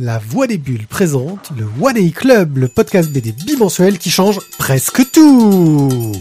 La Voix des Bulles présente le One A Club, le podcast BD bimensuel qui change presque tout.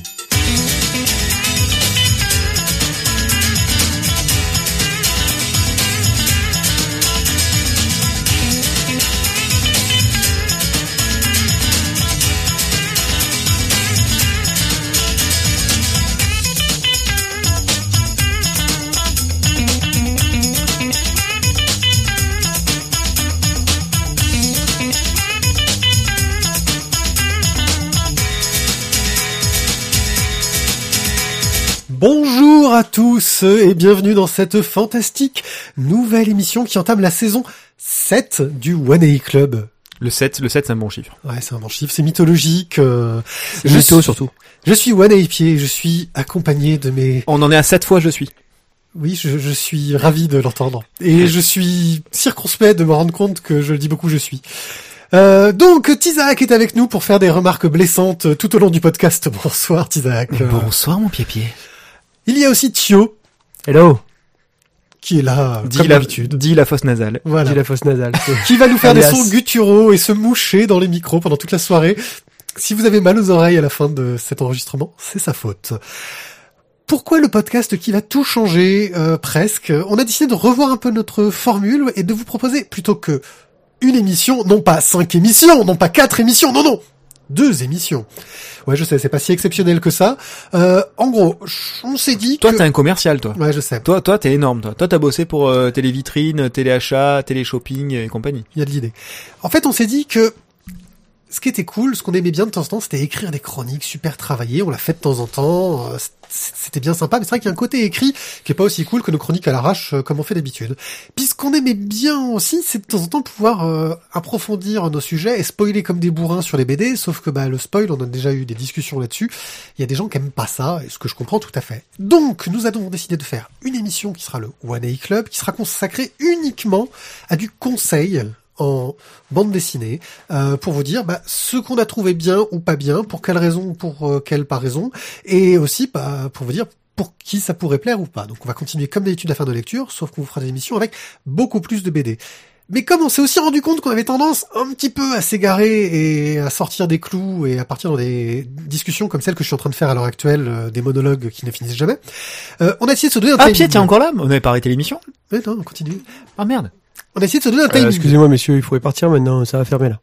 À tous et bienvenue dans cette fantastique nouvelle émission qui entame la saison 7 du One A Club. Le 7, le 7 c'est un bon chiffre. Ouais, c'est un bon chiffre, c'est mythologique. euh, je mytho, suis- surtout. Je suis One A Pied, je suis accompagné de mes... On en est à 7 fois je suis. Oui, je, je suis ravi de l'entendre. Et je suis circonspect de me rendre compte que je le dis beaucoup je suis. Euh, donc, Tizak est avec nous pour faire des remarques blessantes tout au long du podcast. Bonsoir Tizak. Bonsoir mon pied-pied. Il y a aussi Thio, Hello. qui est là, Dis comme la, d'habitude. dis la fosse nasale. Voilà. La fausse nasale. qui va nous faire des sons gutturaux et se moucher dans les micros pendant toute la soirée. Si vous avez mal aux oreilles à la fin de cet enregistrement, c'est sa faute. Pourquoi le podcast qui va tout changer euh, presque? On a décidé de revoir un peu notre formule et de vous proposer plutôt que une émission, non pas cinq émissions, non pas quatre émissions, non non, deux émissions. Ouais, je sais, c'est pas si exceptionnel que ça. Euh, en gros, on s'est dit Toi que... t'es un commercial toi. Ouais, je sais. Toi, toi t'es énorme toi. Toi t'as bossé pour euh, télévitrine, téléachat, télé-shopping et compagnie. Il y a de l'idée. En fait, on s'est dit que ce qui était cool, ce qu'on aimait bien de temps en temps, c'était écrire des chroniques super travaillées. On l'a fait de temps en temps. euh, C'était bien sympa, mais c'est vrai qu'il y a un côté écrit qui est pas aussi cool que nos chroniques à l'arrache euh, comme on fait d'habitude. Puis ce qu'on aimait bien aussi, c'est de temps en temps pouvoir euh, approfondir nos sujets et spoiler comme des bourrins sur les BD. Sauf que bah, le spoil, on a déjà eu des discussions là-dessus. Il y a des gens qui aiment pas ça, et ce que je comprends tout à fait. Donc, nous avons décidé de faire une émission qui sera le One A Club, qui sera consacrée uniquement à du conseil en bande dessinée euh, pour vous dire bah, ce qu'on a trouvé bien ou pas bien, pour quelle raison, pour euh, quelle pas raison, et aussi bah, pour vous dire pour qui ça pourrait plaire ou pas. Donc on va continuer comme d'habitude à faire de lecture, sauf qu'on vous fera des émissions avec beaucoup plus de BD. Mais comme on s'est aussi rendu compte qu'on avait tendance un petit peu à s'égarer et à sortir des clous et à partir dans des discussions comme celles que je suis en train de faire à l'heure actuelle, euh, des monologues qui ne finissent jamais, euh, on a essayé de se donner un Ah. Pied, t'es encore là? On avait pas arrêté l'émission? Ouais, non, on continue. Ah merde. On a essayé de se donner un Euh, timing. Excusez-moi, messieurs, il faudrait partir maintenant. Ça va fermer là.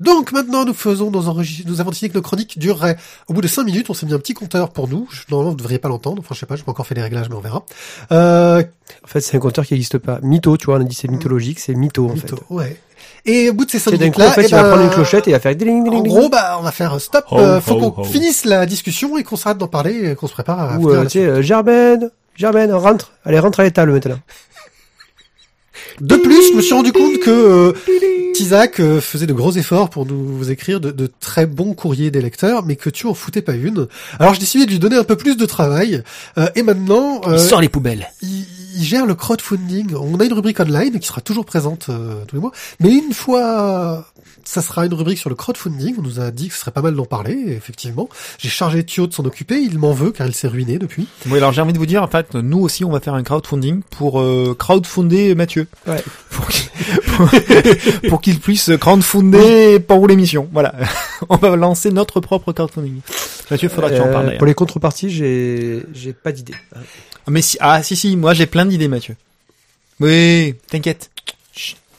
Donc maintenant, nous faisons nos enregistrements. Nous avons décidé que nos chroniques dureraient au bout de 5 minutes. On s'est mis un petit compteur pour nous. Je- Normalement, vous ne devriez pas l'entendre. Enfin, je sais pas, j'ai pas encore fait les réglages, mais on verra. Euh, En fait, c'est un compteur qui n'existe pas. Mytho, tu vois, on a dit c'est mythologique, c'est mytho en mytho, fait. ouais. Et au bout de ces 5 C'est d'un minutes là, en fait, eh il va ben, prendre une clochette et il va faire ding ding En gros, bah, on va faire stop. Euh, faut qu'on finisse la discussion et qu'on s'arrête d'en parler et qu'on se prépare à Ou euh, tu sais, euh, Germaine, Germaine, rentre. Allez, rentre à l'étable maintenant. De plus, je me suis rendu compte que euh, Tizak euh, faisait de gros efforts pour nous écrire de, de très bons courriers des lecteurs, mais que tu en foutais pas une. Alors j'ai décidé de lui donner un peu plus de travail. euh, et maintenant, euh, Il sort les poubelles. il, il gère le crowdfunding. On a une rubrique online qui sera toujours présente euh, tous les mois, mais une fois, ça sera une rubrique sur le crowdfunding. On nous a dit que ce serait pas mal d'en parler. effectivement, j'ai chargé Thio de s'en occuper. Il m'en veut car il s'est ruiné depuis. Oui alors j'ai envie de vous dire en fait nous aussi on va faire un crowdfunding pour euh, crowdfunder Mathieu. Ouais. Pour qu'il pour, pour qu'il puisse crowdfunder pour l'émission. Voilà. on va lancer notre propre crowdfunding. Mathieu faudra que tu en Euh, parles d'ailleurs. pour les contreparties, j'ai j'ai pas d'idée. Mais si, ah si si, moi j'ai plein d'idées Mathieu. Oui, t'inquiète.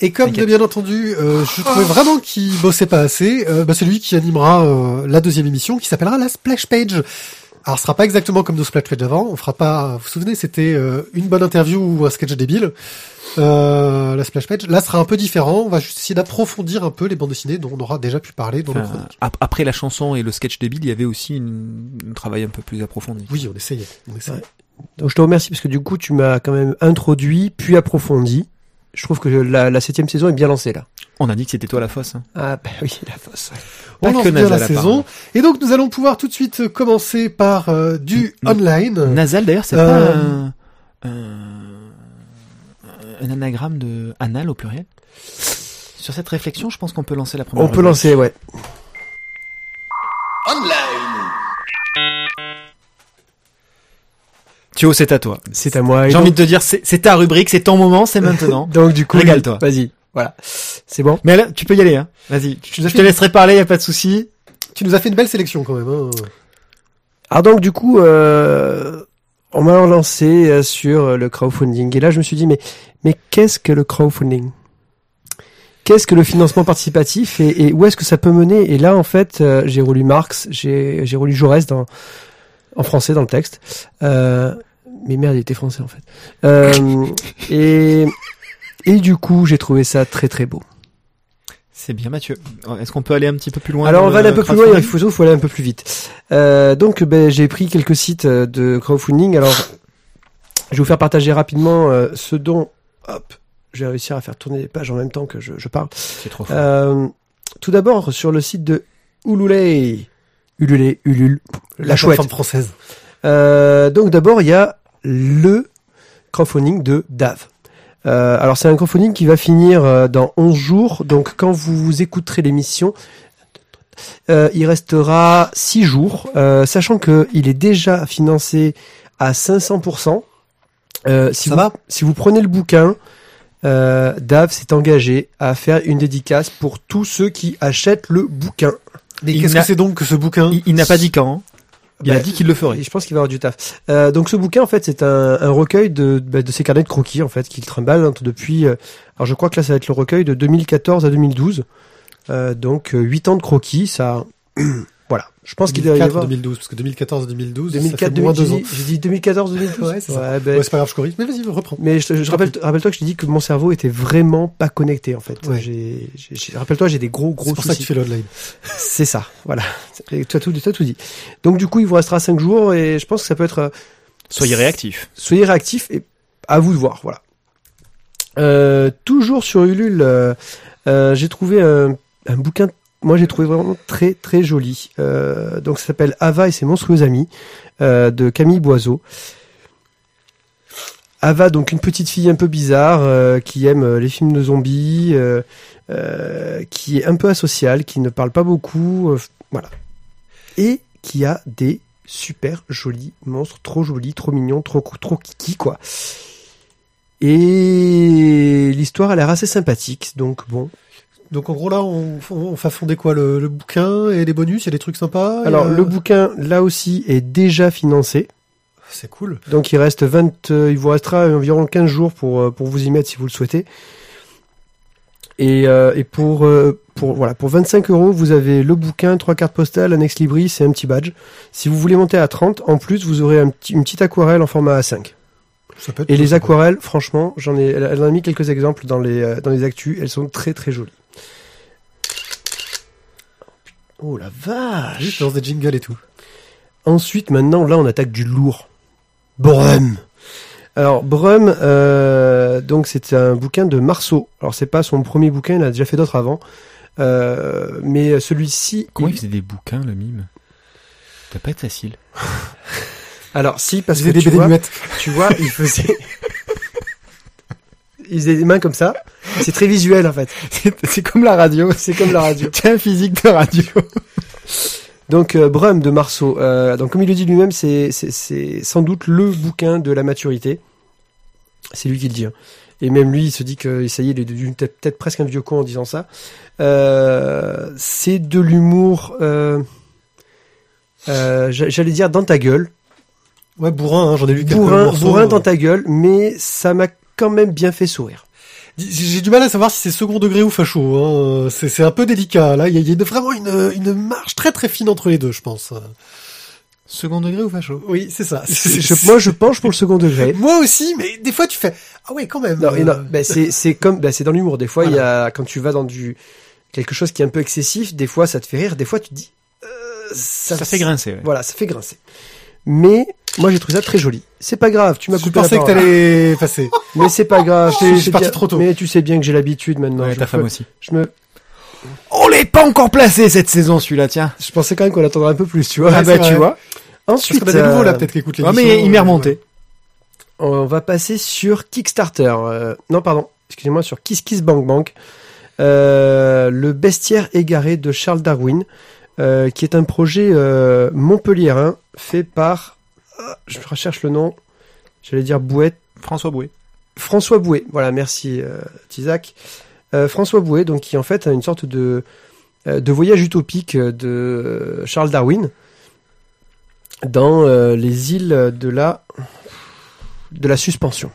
Et comme bien entendu, euh, je trouvais vraiment qu'il bossait pas assez, euh, bah, c'est lui qui animera euh, la deuxième émission qui s'appellera la Splash Page. Alors, ce sera pas exactement comme nos Splash Page d'avant. On fera pas. Vous vous souvenez, c'était euh, une bonne interview ou un sketch débile. Euh, la Splash Page. Là, ce sera un peu différent. On va juste essayer d'approfondir un peu les bandes dessinées dont on aura déjà pu parler dans le Enfin, ap- après la chanson et le sketch débile, il y avait aussi une, un travail un peu plus approfondi. Oui, on essayait. On essayait. Ouais. Donc je te remercie parce que du coup, tu m'as quand même introduit, puis approfondi. Je trouve que la, la septième saison est bien lancée là. On a dit que c'était toi la fosse. Hein. Ah bah oui, la fosse. On lance bien la saison. Et donc, nous allons pouvoir tout de suite commencer par euh, du online. Nasal d'ailleurs, c'est Euh, pas un, un, un anagramme de anal au pluriel? Sur cette réflexion, je pense qu'on peut lancer la première. On peut lancer, ouais. Thio, c'est à toi. C'est à moi. J'ai envie de te dire, c'est ta rubrique, c'est ton moment, c'est maintenant. Donc du coup, Régale-toi. Vas-y. Voilà. C'est bon. Mais là, tu peux y aller, hein. Vas-y. Je te laisserai parler, y a pas de souci. Tu nous as fait une belle sélection quand même. Hein. Alors donc du coup, euh, on m'a lancé euh, sur le crowdfunding et là je me suis dit mais mais qu'est-ce que le crowdfunding? Qu'est-ce que le financement participatif et, et où est-ce que ça peut mener? Et là en fait, euh, j'ai relu Marx, j'ai j'ai relu Jaurès dans en français dans le texte. Euh, mais merde, il était français en fait. Euh, et et du coup, j'ai trouvé ça très très beau. C'est bien, Mathieu. Est-ce qu'on peut aller un petit peu plus loin Alors on va le aller un peu plus loin, il faut, faut aller un peu plus vite. Euh, donc ben, j'ai pris quelques sites euh, de crowdfunding. Alors je vais vous faire partager rapidement euh, ce dont hop, je vais réussir à faire tourner les pages en même temps que je, je parle. C'est trop fort. Euh, tout d'abord sur le site de Ulule, Ulule, Ulule, la, chouette. plateforme française. Donc d'abord il y a le crowdfunding de Dave. Euh, alors c'est un crowdfunding qui va finir euh, dans 11 jours. Donc quand vous écouterez l'émission, euh, il restera 6 jours, euh, sachant que il est déjà financé à 500%. Euh, si, vous, va si vous prenez le bouquin, euh, Dave s'est engagé à faire une dédicace pour tous ceux qui achètent le bouquin. Mais qu'est-ce que c'est donc que ce bouquin? Il, il n'a pas dit quand. Il a Bah, dit qu'il le ferait. Je pense qu'il va avoir du taf. Euh, donc ce bouquin en fait c'est un, un recueil de, bah, de ses carnets de croquis en fait qu'il trimballe hein, depuis. euh, alors je crois que là ça va être le recueil de 2014 à 2012. Euh, donc euh, 8 ans de croquis, ça. Je pense qu'il doit y 2004 avoir 2012, parce que 2014 2012, ça 2004 fait moins 2000, deux ans. j'ai dit- j'ai dit 2014 2012. Ouais, c'est. Ouais, ben, Ouais, pas grave, je corrige. Mais vas-y, reprends. mais je, je rappelle, rappelle-toi que je t'ai dit que mon cerveau était vraiment pas connecté en fait. Ouais. J'ai, j'ai- j'ai- rappelle-toi, j'ai des gros gros C'est pour ça que soucis. tu fais l'online. C'est ça, voilà. Tu as tout, tu as tout dit. Donc du coup, il vous restera 5 jours et je pense que ça peut être euh, Soyez réactifs. soyez réactifs et à vous de voir, voilà. Euh, toujours sur Ulule, euh, euh, j'ai trouvé un, un bouquin, moi j'ai trouvé vraiment très très joli. Euh, donc ça s'appelle Ava et ses monstrueux amis euh, de Camille Boiseau. Ava, donc une petite fille un peu bizarre euh, qui aime les films de zombies, qui est un peu asociale, qui ne parle pas beaucoup, voilà, et qui a des super jolis monstres, trop jolis, trop mignons, trop trop kiki quoi. Et l'histoire a l'air assez sympathique, donc bon. Donc en gros là, on, on fait fonder quoi le, le bouquin et les bonus, a des trucs sympas. Alors le bouquin là aussi est déjà financé, c'est cool. donc il reste 20, euh, il vous restera environ 15 jours pour euh, pour vous y mettre si vous le souhaitez. Et, euh, et pour euh, pour voilà pour 25 euros vous avez le bouquin, trois cartes postales, un ex libris et un petit badge. Si vous voulez monter à 30, en plus vous aurez un petit, une petite aquarelle en format A5. Ça peut être Et les sympa. aquarelles, franchement, j'en ai, elle en a mis quelques exemples dans les, euh, dans les actus. Elles sont très très jolies. Oh la vache Juste lance des jingles et tout. Ensuite, maintenant, là, on attaque du lourd. Brum Alors, Brum, euh, donc c'est un bouquin de Marceau. Alors, c'est pas son premier bouquin, il a déjà fait d'autres avant. Euh, mais celui-ci... Comment il- il faisait des bouquins, le mime? Ça doit pas être facile. Alors, si, parce Il que des tu vois, tu vois, il faisait... il faisait des mains comme ça. C'est très visuel, en fait. C'est comme la radio. C'est comme la radio. C'est un physique de radio. Donc euh, Brum de Marceau. Euh, donc comme il le dit lui-même, c'est sans doute le bouquin de la maturité. C'est lui qui le dit. hein. Et même lui, il se dit que ça y est, il est devenu peut-être presque un vieux con en disant ça. Euh, c'est de l'humour. J'a- J'allais dire dans ta gueule, Ouais, bourrin, hein, j'en ai lu bourrin, bourrin dans ta gueule, mais ça m'a quand même bien fait sourire. J'ai du mal à savoir si c'est second degré ou facho. Hein. C'est c'est un peu délicat. Là, il y a, il y a vraiment une, une marge très très fine entre les deux, je pense. Second degré ou facho? Oui, c'est ça. Je- moi, je penche pour le second degré. Moi aussi, mais des fois tu fais ah ouais quand même. Non, euh, non, ben, c'est c'est comme ben, c'est dans l'humour. Des fois, il y a quand tu vas dans du quelque chose qui est un peu excessif, des fois ça te fait rire, des fois tu te dis euh, ça, Ça fait grincer, ouais. Voilà, ça fait grincer. Mais moi j'ai trouvé ça très joli. C'est pas grave, tu m'as je coupé la pensais que t'allais passer. Mais c'est pas grave. Je- je suis parti bien- trop tôt. Mais tu sais bien que j'ai l'habitude maintenant. Ouais, je, ta me- femme aussi. je me, On l'est pas encore placé cette saison, celui-là, tiens. je pensais quand même qu'on attendrait un peu plus, tu vois. Ouais, ah bah tu vrai. vois. Parce Ensuite, qu'on a des nouveaux là euh, peut-être qui écoutent Ouais, l'émission. mais il m'est euh, remonté. On va passer sur Kickstarter. Euh, non, pardon. Excusez-moi, sur Kiss Kiss Bank Bank. Euh, le bestiaire égaré de Charles Darwin, euh, qui est un projet euh, montpelliérain fait par, je recherche le nom, j'allais dire Bouette, François Bouet. François Bouet. Voilà, merci euh, Tisac. Euh, François Bouet, donc qui en fait a une sorte de euh, de voyage utopique de Charles Darwin dans euh, les îles de la de la suspension.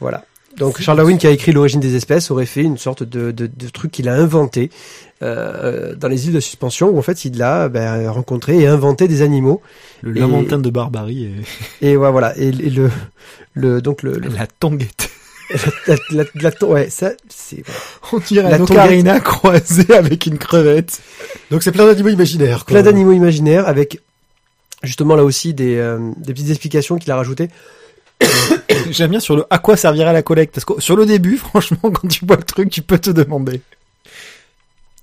Voilà. Donc Charles Darwin qui a écrit l'origine des espèces aurait fait une sorte de, de, de truc qu'il a inventé euh, dans les îles de suspension où en fait il a ben, rencontré et inventé des animaux Le Et- lamentin de barbarie et et ouais, voilà et, et le le donc le, le- la tonguette. la, la, la- la- ouais ça c'est On dirait La ocarina croisé avec une crevette. Donc c'est plein d'animaux imaginaires. quoi. plein d'animaux imaginaires avec justement là aussi des, euh, des petites explications qu'il a rajoutées. J'aime bien sur le à quoi servira la collecte parce que sur le début, franchement, quand tu vois le truc, tu peux te demander.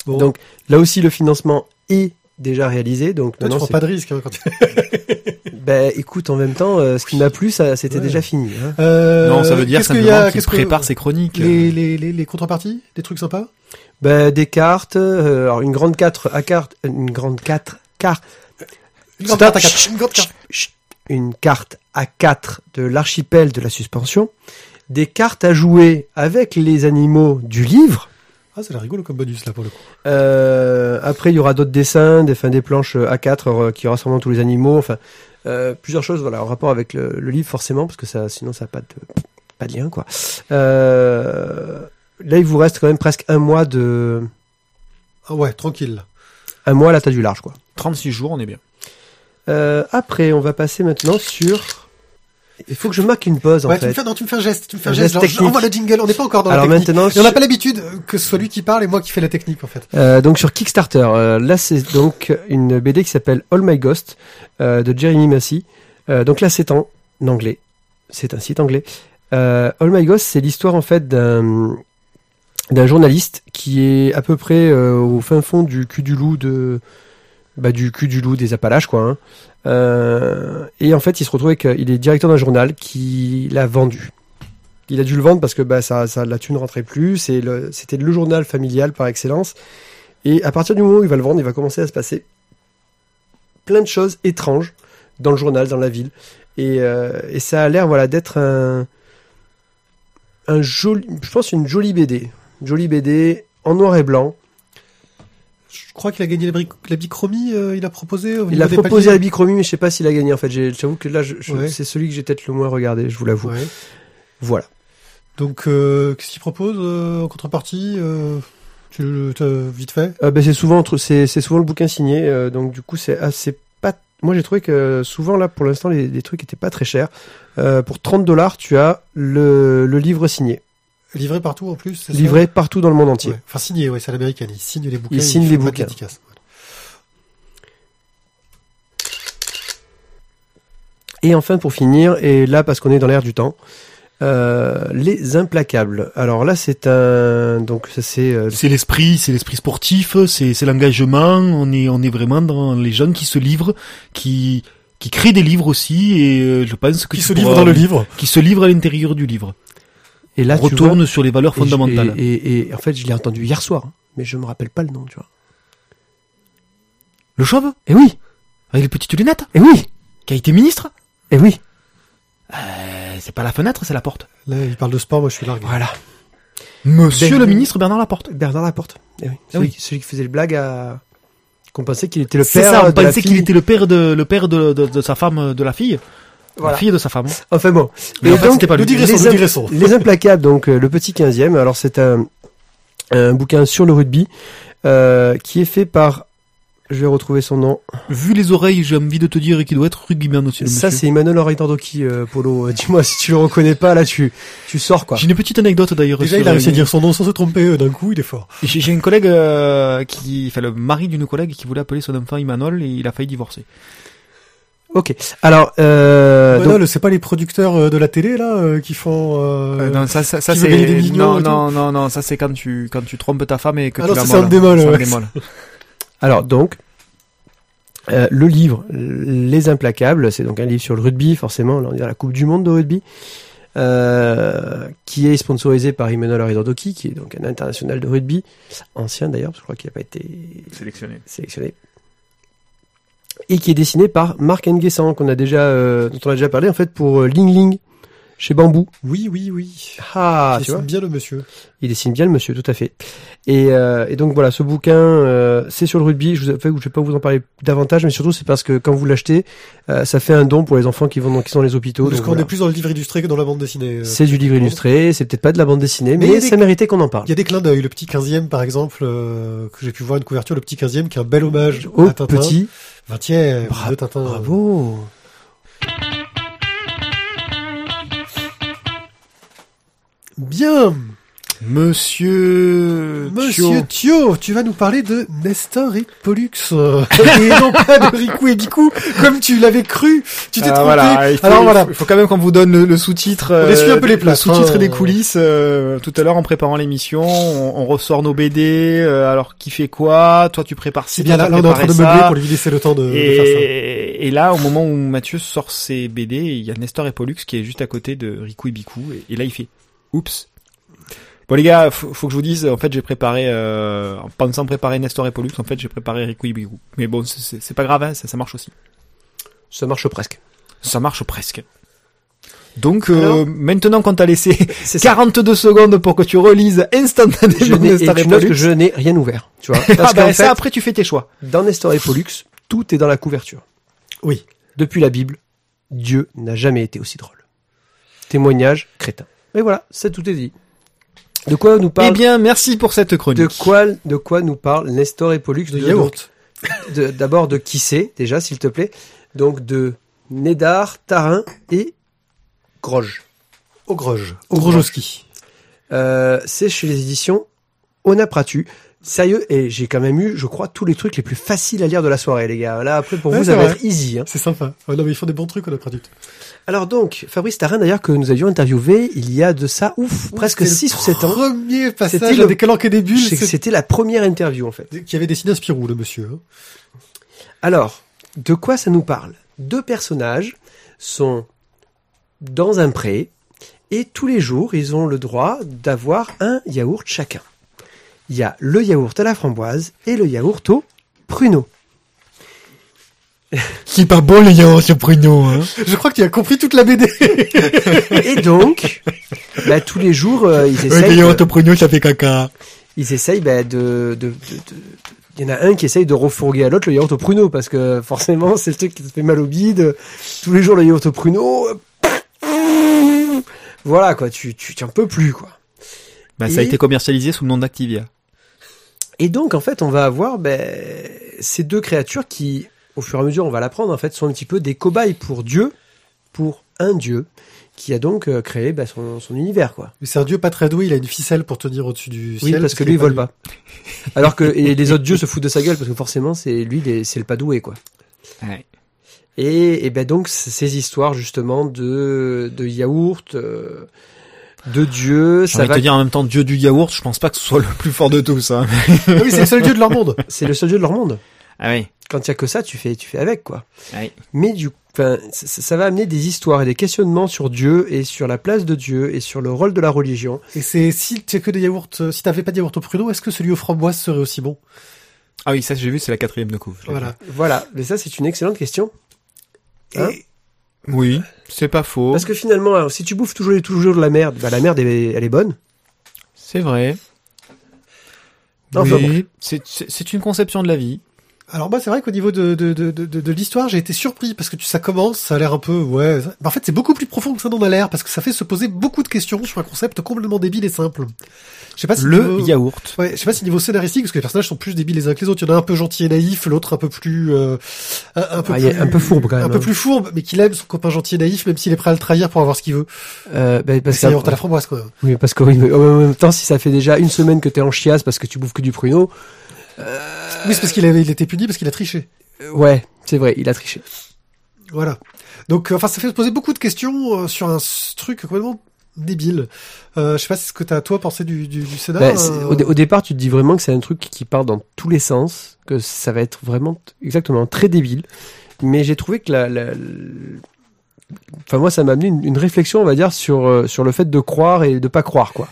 Bon. Donc là aussi le financement est déjà réalisé. Donc Toi, tu prends pas de risque. Hein, quand tu... ben écoute en même temps euh, ce qui m'a plu ça c'était Ouais. déjà fini. Hein. Euh, non, ça veut dire qu'est-ce qu'il y simplement a- qu'il qu'est-ce que- prépare ses chroniques. les, les, les, les contreparties, des trucs sympas. Ben des cartes, euh, alors une grande 4 à carte, une grande 4 carte, Une grande Stop. carte à quatre. Une grande carte. Chut. Une carte à 4 de l'archipel de la suspension, des cartes à jouer avec les animaux du livre. Ah, c'est la rigolo comme bonus là pour le coup. Euh, après, il y aura d'autres dessins, des, enfin, des planches A4 euh, qui rassemblent tous les animaux, enfin euh, plusieurs choses, voilà, en rapport avec le, le livre forcément, parce que ça, sinon ça n'a pas de pas de lien quoi. Euh, là, il vous reste quand même presque un mois de Ah ouais, tranquille. un mois à la taille du large quoi. 36 jours, on est bien. Euh, après, on va passer maintenant sur. Il faut que je marque une pause en ouais, tu me fait. fais, non, tu me fais un geste, tu me fais un, Un geste, geste genre, technique. envoie le jingle, on n'est pas encore dans Alors la technique. maintenant, Et on n'a pas l'habitude que ce soit lui qui parle et moi qui fais la technique en fait. Euh, donc sur Kickstarter, euh, là c'est donc une BD qui s'appelle All My Ghost euh, de Jeremy Massey. Donc là c'est en anglais, c'est un site anglais. All My Ghost, c'est l'histoire en fait d'un d'un journaliste qui est à peu près au fin fond du cul du loup de bah, du cul du loup des Appalaches quoi. hein. Euh, et en fait il se retrouve avec, il est directeur d'un journal qui l'a vendu. Il a dû le vendre parce que bah, ça, ça, la thune rentrait plus. Le, c'était le journal familial par excellence. Et à partir du moment où il va le vendre, il va commencer à se passer plein de choses étranges dans le journal, dans la ville. Et, euh, et ça a l'air voilà d'être un un joli, je pense une jolie BD, Une jolie BD en noir et blanc. Je crois qu'il a gagné la, la bichromie, euh, il a proposé. au Il a proposé paliers. bichromie, mais je sais pas s'il a gagné. En fait, j'avoue que là, je, je- Ouais. c'est celui que j'ai peut-être le moins regardé, je vous l'avoue. Ouais. Voilà. Donc, euh, qu'est-ce qu'il propose euh, en contrepartie euh, Tu le vite fait Euh, ben, c'est souvent entre- c'est c'est souvent le bouquin signé, euh, donc du coup c'est assez pas. Moi j'ai trouvé que souvent là pour l'instant les, les trucs étaient pas très chers. Euh, pour 30 dollars tu as le, le livre signé, Livré partout en plus livré partout dans le monde entier. Ouais. Enfin signé, ouais, c'est à l'américaine. Il signe les bouquins. Il signe les bouquins. dédicace. Et enfin pour finir, et là parce qu'on est dans l'air du temps, euh, les implacables. Alors là c'est un donc ça c'est euh, C'est l'esprit, c'est l'esprit sportif, c'est c'est l'engagement. On est on est vraiment dans les jeunes qui se livrent, qui qui créent des livres aussi. Et euh, je pense que Qui tu se pourras- livre dans le livre. qui se livrent à l'intérieur du livre. Et là tu retourne vois, sur les valeurs fondamentales. Et, et- et en fait je l'ai entendu hier soir, hein, mais je me rappelle pas le nom, tu vois. Le chauve? Et oui, avec les petites lunettes, et oui, qui a été ministre? et oui. Euh, c'est pas la fenêtre, c'est la porte. Là, il parle de sport, moi je suis largué. Voilà. Monsieur Ben- le ministre Bernard Laporte. Bernard Laporte. Eh oui. Ah Celui, oui. qui- celui qui faisait le blague à qu'on pensait qu'il était le C'est père ça, on de la pensait qu'il fille. était le père de le père de, de, de sa femme, de la fille, Voilà. la fille de sa femme. Enfin bon. Mais en fait, c'était pas Nous lui. digressons, les, nous im- digressons. les implacables, donc euh, le petit 15e. Alors c'est un, un bouquin sur le rugby euh, qui est fait par, je vais retrouver son nom. Vu les oreilles, j'ai envie de te dire qu'il doit être rugbyman aussi. le Ça c'est Emmanuel Oritordoki, euh, Polo. Euh, Dis-moi si tu le reconnais pas là, tu tu sors quoi. J'ai une petite anecdote d'ailleurs. Déjà, il a réussi à dire son nom sans se tromper euh, d'un coup, il est fort. J'ai j'ai un collègue euh, qui, enfin le mari d'une collègue qui voulait appeler son enfant Emmanuel et il a failli divorcer. Ok. Alors euh, donc- non, c'est pas les producteurs euh, de la télé là euh, qui font. euh, Euh, non, ça, ça, ça c'est non, non, non, non, ça c'est quand tu quand tu trompes ta femme et que Ah tu non, la ça, c'est un molles. démol, ouais. démol. Alors donc, euh, le livre Les Implacables, c'est donc un livre sur le rugby, forcément, là on est dans la Coupe du Monde de rugby, euh, qui est sponsorisé par Emmanuel Aridodoki, qui est donc un international de rugby, ancien d'ailleurs, parce que je crois qu'il n'a pas été Sélectionné. sélectionné, et qui est dessiné par Marc Nguessan, qu'on a déjà, euh, dont on a déjà parlé en fait pour euh, Ling Ling, chez Bambou. Oui, oui, oui. Ah, Il tu vois. dessine bien le monsieur. Il dessine bien le monsieur, tout à fait. Et, euh, et donc voilà, ce bouquin, euh, c'est sur le rugby. Je vous, fait, je vais pas vous en parler davantage, mais surtout c'est parce que quand vous l'achetez, euh, ça fait un don pour les enfants qui vont dans, qui sont dans les hôpitaux. Parce qu'on voilà. est plus dans le livre illustré que dans la bande dessinée. C'est du livre illustré, c'est peut-être pas de la bande dessinée, Mais des- ça méritait qu'on en parle. Il y a des clins d'œil. Le petit 15e, par exemple, euh, que j'ai pu voir une couverture, le petit 15e, qui est un bel hommage Oh, à Tintin. petit, 20e Bra- de Tintin. bravo. Bien. Monsieur... Monsieur Thio. Thio, tu vas nous parler de Nestor et Pollux. euh, et non pas de Riku et Biku, comme tu l'avais cru. Tu t'es Ah, trompé. voilà, il faut, Alors il voilà. faut- il faut quand même qu'on vous donne le, le sous-titre. On essuie un peu les le plâtres, sous-titre hein. et les coulisses. euh, tout à l'heure, en préparant l'émission, on, on ressort nos BD. euh, alors, qui fait quoi? Toi, tu prépares ci, C'est bien là, là, on est en train de meubler pour lui laisser le temps de, de faire ça. Et, et là, au moment où Mathieu sort ses BD, il y a Nestor et Pollux qui est juste à côté de Riku et Biku. Et, et là, il fait Oups. Bon les gars, faut, faut que je vous dise, en fait j'ai préparé, euh, en pensant préparer Nestor et Pollux, en fait j'ai préparé Riku. Mais bon, c'est- c'est c'est pas grave, hein, ça, ça marche aussi. Ça marche presque. Ça marche presque. Donc euh, maintenant qu'on t'a laissé C'est ça. 42 secondes pour que tu relises instantanément et Nestor et tu notes que Pollux, je n'ai rien ouvert, tu vois. ah bah, ça après tu fais tes choix. dans Nestor et Pollux, tout est dans la couverture. Oui. Depuis la Bible, Dieu n'a jamais été aussi drôle. Témoignage crétin. Et voilà, ça tout est dit. De quoi nous Eh parle bien, merci pour cette chronique. de quoi de quoi nous parle Nestor et Pollux De de- yaourt. de- D'abord de qui c'est déjà s'il te plaît. Donc de Nédar, Tarin et Groge. Ogroge. Ogrojoski. Euh, c'est chez les éditions Onapratu. Sérieux, et j'ai quand même eu, je crois, tous les trucs les plus faciles à lire de la soirée, les gars. Là, après, pour Ouais, vous, ça va être easy. Hein. C'est sympa. Ouais, non, mais ils font des bons trucs, on a tout. Alors donc, Fabrice Tarin, d'ailleurs, que nous avions interviewé il y a de ça, ouf, presque C'était le 6 ou 7 ans. Premier C'était passage le- avec des bulles. C'est que c'est- C'était la première interview, en fait. Qui avait dessiné un Spirou, le monsieur. hein. Alors, de quoi ça nous parle? Deux personnages sont dans un pré et tous les jours, ils ont le droit d'avoir un yaourt chacun. Il y a le yaourt à la framboise et le yaourt au pruneau. C'est pas bon les yaourts sur Pruno, hein. Je crois que tu as compris toute la BD. Et donc, bah, tous les jours, euh, ils essayent, au Pruno, ça fait caca. ils essayent bah, de, de, de- de- Il y en a un qui essaye de refourguer à l'autre le yaourt au pruneau parce que forcément, c'est le truc qui te fait mal au bide. Tous les jours, le yaourt au pruneau. euh, Voilà quoi, tu tu t'en peux plus quoi. Bah, ça a été commercialisé sous le nom d'Activia. Et donc en fait, on va avoir ben, ces deux créatures qui, au fur et à mesure, on va l'apprendre en fait, sont un petit peu des cobayes pour Dieu, pour un Dieu qui a donc euh, créé ben, son, son univers quoi. C'est un dieu pas très doué, il a une ficelle pour tenir au-dessus du Oui, ciel. parce que lui il vole pas. Alors que et les autres dieux se foutent de sa gueule parce que forcément c'est lui c'est le pas doué quoi. Ouais. Et, et ben donc ces histoires justement de de yaourt, euh, de Dieu, ça va. te dire en même temps dieu du yaourt, je pense pas que ce soit le plus fort de tous, hein. Ah oui, c'est le seul dieu de leur monde. C'est le seul dieu de leur monde. Ah oui. Quand il y a que ça, tu fais tu fais avec quoi. Ouais. Mais du enfin, ça, ça va amener des histoires et des questionnements sur Dieu et sur la place de Dieu et sur le rôle de la religion. Et c'est si tu que des yaourts, euh, si t'avais pas de yaourt au pruneau, est-ce que celui aux framboises serait aussi bon? Ah oui, ça j'ai vu, c'est la quatrième de couve. Voilà. Voilà, mais ça c'est une excellente question. Hein Et- fait. Oui, c'est pas faux. Parce que finalement, alors, si tu bouffes toujours, toujours de la merde, bah, la merde elle est, elle est bonne. C'est vrai. Enfin, oui, c'est c'est une conception de la vie. Alors moi, c'est vrai qu'au niveau de, de, de, de, de l'histoire, j'ai été surpris parce que tu, ça commence, ça a l'air un peu, ouais. Mais en fait, c'est beaucoup plus profond que ça n'en a l'air parce que ça fait se poser beaucoup de questions sur un concept complètement débile et simple. Je sais pas si Le niveau- yaourt. Ouais, je sais pas si niveau scénaristique, parce que les personnages sont plus débiles les uns que les autres. Il y en a un peu gentil et naïf, l'autre un peu plus, euh, un, peu Ah, plus, un peu fourbe, quand même, un peu hein. plus fourbe, mais qu'il aime son copain gentil et naïf, même s'il est prêt à le trahir pour avoir ce qu'il veut. Euh, bah, parce que, yaourt à la framboise, quoi. oui, parce que oui, mais en même temps, si ça fait déjà une semaine que t'es en chiasse parce que tu bouffes que du pruneau, Oui, c'est parce qu'il avait, il était puni parce qu'il a triché. euh, ouais, c'est vrai, il a triché. Voilà. Donc, euh, enfin, ça fait se poser beaucoup de questions euh, sur un truc complètement débile. Euh, je sais pas ce que t'as toi pensé du, du, du. Bah, euh, au, dé- au départ, tu te dis vraiment que c'est un truc qui part dans tous les sens, que ça va être vraiment exactement très débile. Mais j'ai trouvé que la, la- enfin moi, ça m'a amené une, une réflexion, on va dire, sur euh, sur le fait de croire et de pas croire, quoi.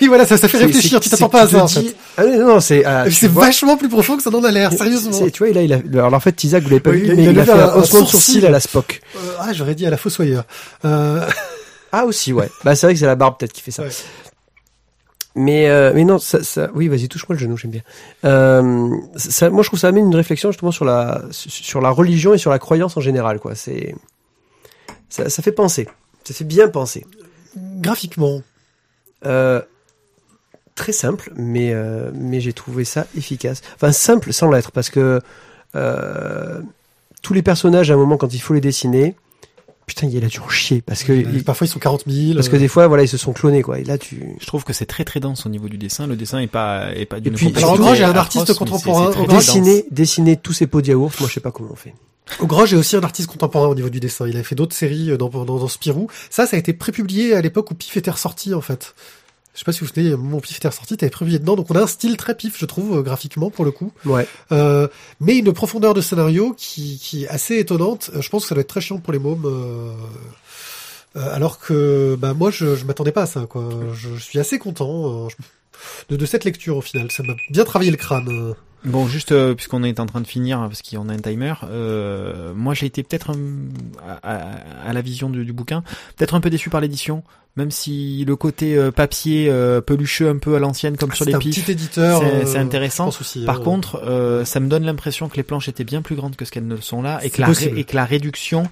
Oui, voilà, ça, ça fait réfléchir. Tu t'attends pas à ça, en fait. Ah non, c'est ah, C'est vachement plus profond que ça n'en a l'air, sérieusement. Tu vois, il a, alors en fait, Isaac, vous l'avez pas Oui, vu, il mais il a il a levé fait un- un un haussement de sourcil. sourcil à la Spock. Euh, ah, j'aurais dit à la fossoyeur. Euh, Ah aussi, ouais. bah c'est vrai que c'est la barbe peut-être qui fait ça. Ouais. Mais euh, mais non, ça, ça oui, vas-y, touche-moi le genou, j'aime bien. Euh, ça, moi, je trouve ça amène une réflexion justement sur la sur la religion et sur la croyance en général, quoi. C'est ça, ça fait penser. Ça fait bien penser. Graphiquement, Euh, très simple, mais euh, mais j'ai trouvé ça efficace. Enfin simple sans l'être, parce que euh, tous les personnages à un moment quand il faut les dessiner, putain, il a dû en chier parce que il- parfois ils sont 40 000. parce que des fois, voilà, ils se sont clonés, quoi. Et là, tu Je trouve que c'est très très dense au niveau du dessin. Le dessin est pas est pas d'une puis, complexité alors, en gros, j'ai un artiste contemporain, dessiner dessiner tous ces pots de yaourt. Moi, je sais pas comment on fait. Au j'ai aussi un artiste contemporain au niveau du dessin. Il avait fait d'autres séries euh, dans, dans, dans Spirou. Ça, ça a été prépublié à l'époque où Pif était ressorti, en fait. Je sais pas si vous vous souvenez, où Pif était ressorti, t'avais prépublié dedans. Donc on a un style très Pif, je trouve, euh, graphiquement, pour le coup. Ouais. Euh, mais une profondeur de scénario qui, qui est assez étonnante. Euh, Je pense que ça doit être très chiant pour les mômes. euh, euh, alors que bah moi je, je m'attendais pas à ça quoi. Je, je suis assez content je- de, de cette lecture au final. Ça m'a bien travaillé le crâne. euh. Bon, juste euh, puisqu'on est en train de finir, parce qu'on a un timer, euh, moi j'ai été peut-être à, à- à la vision du, du bouquin, peut-être un peu déçu par l'édition, même si le côté euh, papier euh, pelucheux un peu à l'ancienne comme sur C'est les pifs, petit éditeur. c'est- intéressant. aussi, Par contre, euh, ça me donne l'impression que les planches étaient bien plus grandes que ce qu'elles ne sont là, et que, la et que la réduction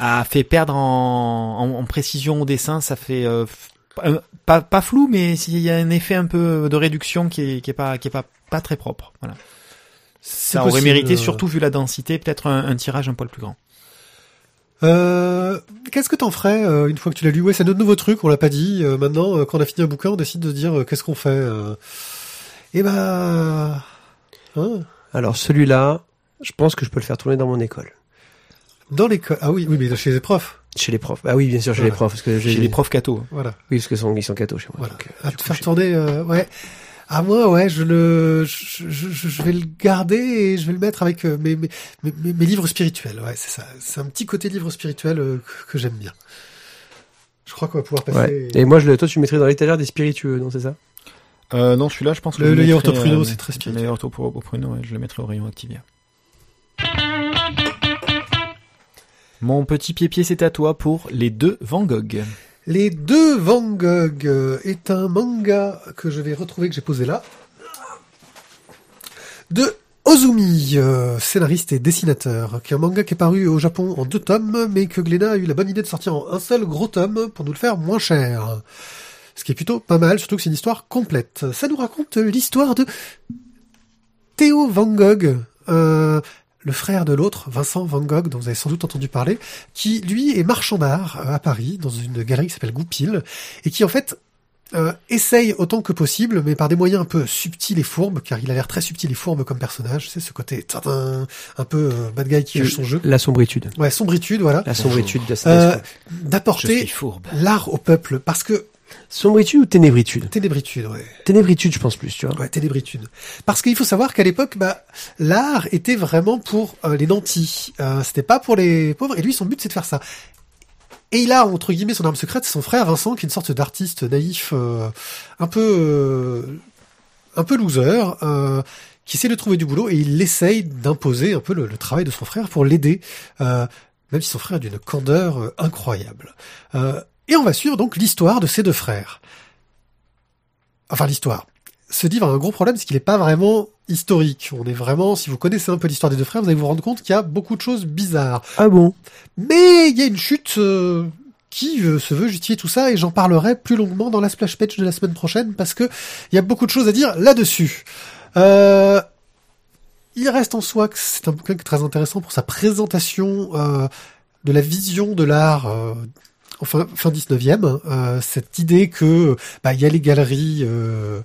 a fait perdre en, en, en précision au dessin. Ça fait euh, un- pas, pas flou, mais s'il y a un effet un peu de réduction qui est, qui est pas qui est pas pas très propre. Voilà. Ça aurait possible, mérité, euh. surtout vu la densité, peut-être un, un tirage un poil plus grand. Euh, Qu'est-ce que t'en ferais euh, une fois que tu l'as lu? Ouais, c'est notre nouveau truc, on l'a pas dit. Euh, maintenant, euh, quand on a fini un bouquin, on décide de se dire euh, qu'est-ce qu'on fait. Euh... Et bah, hein, Alors celui-là, je pense que je peux le faire tourner dans mon école, dans l'école. Ah oui, oui, mais chez les profs. Chez les profs. Ah oui, bien sûr, chez les profs, parce que j'ai J'ai les profs cathos. Voilà, Oui, parce que sont, ils sont cathos chez moi. voilà. donc, euh, à te coup, faire tourner. euh, ouais. À moi, ouais, je le, je, je, je- je vais le garder et je vais le mettre avec euh, mes, mes, mes, livres spirituels. Ouais, c'est ça. C'est un petit côté livre spirituel que, que j'aime bien. Je crois qu'on va pouvoir passer. Ouais. Et moi, je le, toi, tu le mettrais dans l'étagère des spiritueux, non, c'est ça? Euh, non, celui-là, je pense que Le- je le yaourt mettrais, au pruneau, euh, c'est très spirituel. Le yaourt au, au pruneau, ouais, je le mettrais au rayon Activia. Mon petit pied-pied, c'est à toi pour les deux Van Gogh. Les deux Van Gogh est un manga que je vais retrouver que j'ai posé là. De Ozumi, euh, scénariste et dessinateur, qui est un manga qui est paru au Japon en deux tomes, mais que Glénat a eu la bonne idée de sortir en un seul gros tome pour nous le faire moins cher. Ce qui est plutôt pas mal, surtout que c'est une histoire complète. Ça nous raconte l'histoire de Théo Van Gogh, le frère de l'autre, Vincent Van Gogh, dont vous avez sans doute entendu parler, qui lui est marchand d'art euh, à Paris, dans une galerie qui s'appelle Goupil, et qui en fait euh, essaye autant que possible, mais par des moyens un peu subtils et fourbes, car il a l'air très subtil et fourbe comme personnage, c'est ce côté tadin, un peu euh, bad guy qui cache son jeu. La sombritude. Ouais, sombritude, voilà. La sombritude de Euh, sa D'apporter l'art au peuple, parce que Sombritude ou ténébritude? Ténébritude, ouais. Ténébritude, je pense plus, tu vois. Ouais, ténébritude. Parce qu'il faut savoir qu'à l'époque, bah, l'art était vraiment pour euh, les nantis. Euh, C'était pas pour les pauvres. Et lui, son but, c'est de faire ça. Et il a, entre guillemets, son arme secrète, c'est son frère Vincent, qui est une sorte d'artiste naïf, euh, un peu, euh, un peu loser, euh, qui essaie de trouver du boulot et il essaye d'imposer un peu le, le travail de son frère pour l'aider, euh, même si son frère est d'une candeur incroyable. Euh, et on va suivre donc l'histoire de ces deux frères. Enfin, l'histoire ce livre a un gros problème, c'est qu'il n'est pas vraiment historique. On est vraiment, si vous connaissez un peu l'histoire des deux frères, vous allez vous rendre compte qu'il y a beaucoup de choses bizarres. Ah bon? Mais il y a une chute euh, qui euh, se veut justifier tout ça, et j'en parlerai plus longuement dans la splash page de la semaine prochaine, parce que il y a beaucoup de choses à dire là-dessus. Euh, il reste en soi que c'est un bouquin qui est très intéressant pour sa présentation euh, de la vision de l'art euh, fin, fin 19e. euh, cette idée que bah, il y a les galeries... euh,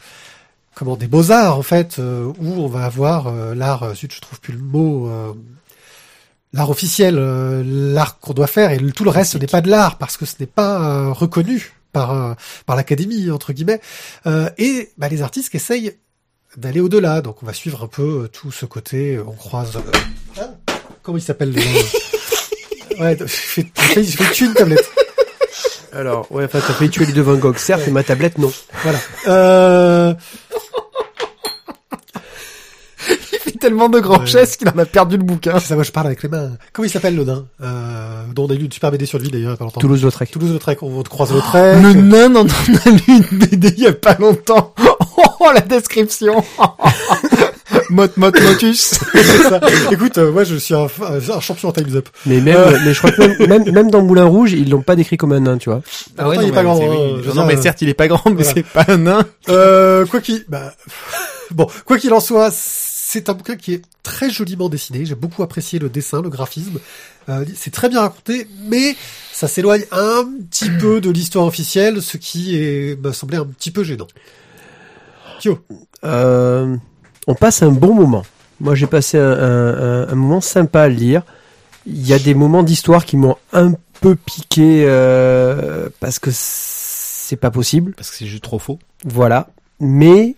comment des beaux arts en fait euh, où on va avoir euh, l'art euh, zut je trouve plus le mot euh, l'art officiel euh, l'art qu'on doit faire et tout le reste ce n'est pas de l'art parce que ce n'est pas reconnu par euh, par l'académie entre guillemets. Euh, et bah, les artistes qui essayent d'aller au-delà. Donc on va suivre un peu tout ce côté on croise euh, ah, comment il s'appelle le ouais fais fais fais une tablette Alors, ouais, enfin, t'as fait tuer les deux Van Gogh, certes, mais ma tablette, non. Voilà. Euh... Il fait tellement de grands gestes qu'il en a perdu le bouquin. C'est ça, moi je parle avec les mains. Comment il s'appelle le nain? Euh, Dont on a lu une super BD sur lui d'ailleurs il y a pas longtemps. Toulouse-Lautrec. Toulouse-Lautrec, on te croise Lautrec. Le nain on a lu une BD il y a pas longtemps. Oh, la description. Mot, mot, motus. Écoute, euh, moi je suis un, un champion en Time's Up. Mais même, Euh. mais je crois que même, même, même dans Moulin Rouge, ils l'ont pas décrit comme un nain, tu vois. Ah ouais, il est pas grand. veux Non, mais certes, il est pas grand, mais voilà. c'est pas un nain. Euh, quoi qu'il, bah, bon, quoi qu'il en soit, c'est un bouquin qui est très joliment dessiné. J'ai beaucoup apprécié le dessin, le graphisme. Euh, c'est très bien raconté, mais ça s'éloigne un petit peu de l'histoire officielle, ce qui est, m'a semblé un petit peu gênant. Kyo. Euh, on passe un bon moment. Moi, j'ai passé un, un- un- un moment sympa à lire. Il y a des moments d'histoire qui m'ont un peu piqué euh, parce que c'est pas possible. Parce que c'est juste trop faux. Voilà. Mais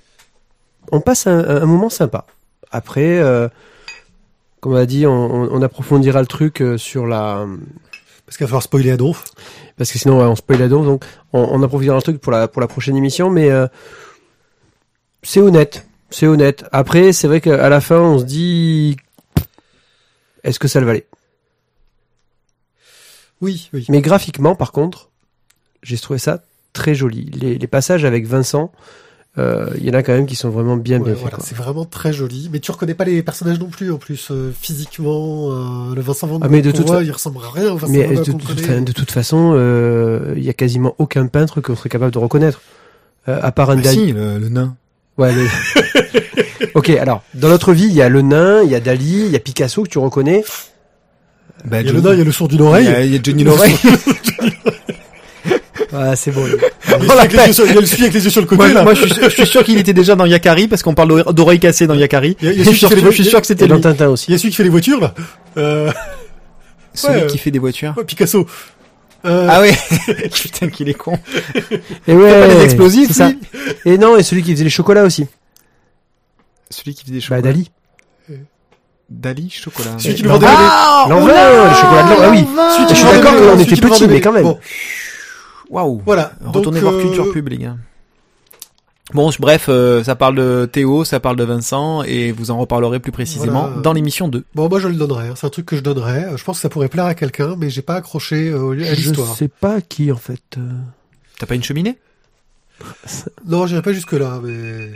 on passe un, un moment sympa. Après, euh, comme on a dit, on, on- on approfondira le truc euh, sur la... Parce qu'il va falloir spoiler à donf. Parce que sinon, ouais, on spoil la don, donc on, on approfondira le truc pour la, pour la prochaine émission. Mais euh, c'est honnête. C'est honnête. Après, c'est vrai qu'à la fin, on se dit... Est-ce que ça le valait? Oui, oui. Mais graphiquement, par contre, j'ai trouvé ça très joli. Les, les passages avec Vincent, euh, il y en a quand même qui sont vraiment bien Ouais, bien faits. voilà, c'est vraiment très joli. Mais tu reconnais pas les personnages non plus, en plus, euh, physiquement. euh, le Vincent Van Ah, mais de qu'on toute voit, fa- il ressemble à rien au Vincent Mais Van Gogh de, de- toute façon, euh, il y a quasiment aucun peintre qu'on serait capable de reconnaître. Euh, à part un Ah, si, le, le nain. Ouais, le- ok, alors, dans notre vie, il y a le nain, il y a Dali, il y a Picasso que tu reconnais. Bah, Il y a le nain, il y a le sourd d'une oreille. Il y a, il y a Johnny l'oreille. Ah, c'est bon. Il y a le avec les yeux sur le côté, moi, là. moi, je suis, sûr- je suis sûr qu'il était déjà dans Yakari parce qu'on parle d'ore- d'oreille cassée dans Yakari. Il y a- il y a Je celui suis qui fait les sûr- je suis voitures. sûr que c'était dans lui. Tintin aussi. Il y a celui qui fait les voitures, là. Euh, Celui Ouais, qui fait des voitures. ouais, Picasso. Euh, Ah ouais. Putain, qu'il est con. Et ouais, pas des explosifs, c'est ça. Et non, et celui qui faisait les chocolats aussi. Celui qui faisait des Bah, chocolats. Dali. Dali, chocolat. Celui qui nous vendait Ah, oh les chocolats de l'envin, ah oui. celui Je suis d'accord les- qu'on était vendait mais les- quand même. Waouh. voilà. Retournez voir euh, Culture Pub, les gars. Bon, bref, euh, ça parle de Théo, ça parle de Vincent, et vous en reparlerez plus précisément Voilà. dans l'émission 2. Bon, moi je le donnerais. hein. C'est un truc que je donnerais. Je pense que ça pourrait plaire à quelqu'un, mais j'ai pas accroché euh, à Je l'histoire. sais pas qui, en fait. euh. T'as pas une cheminée? Non, j'irai pas jusque là, mais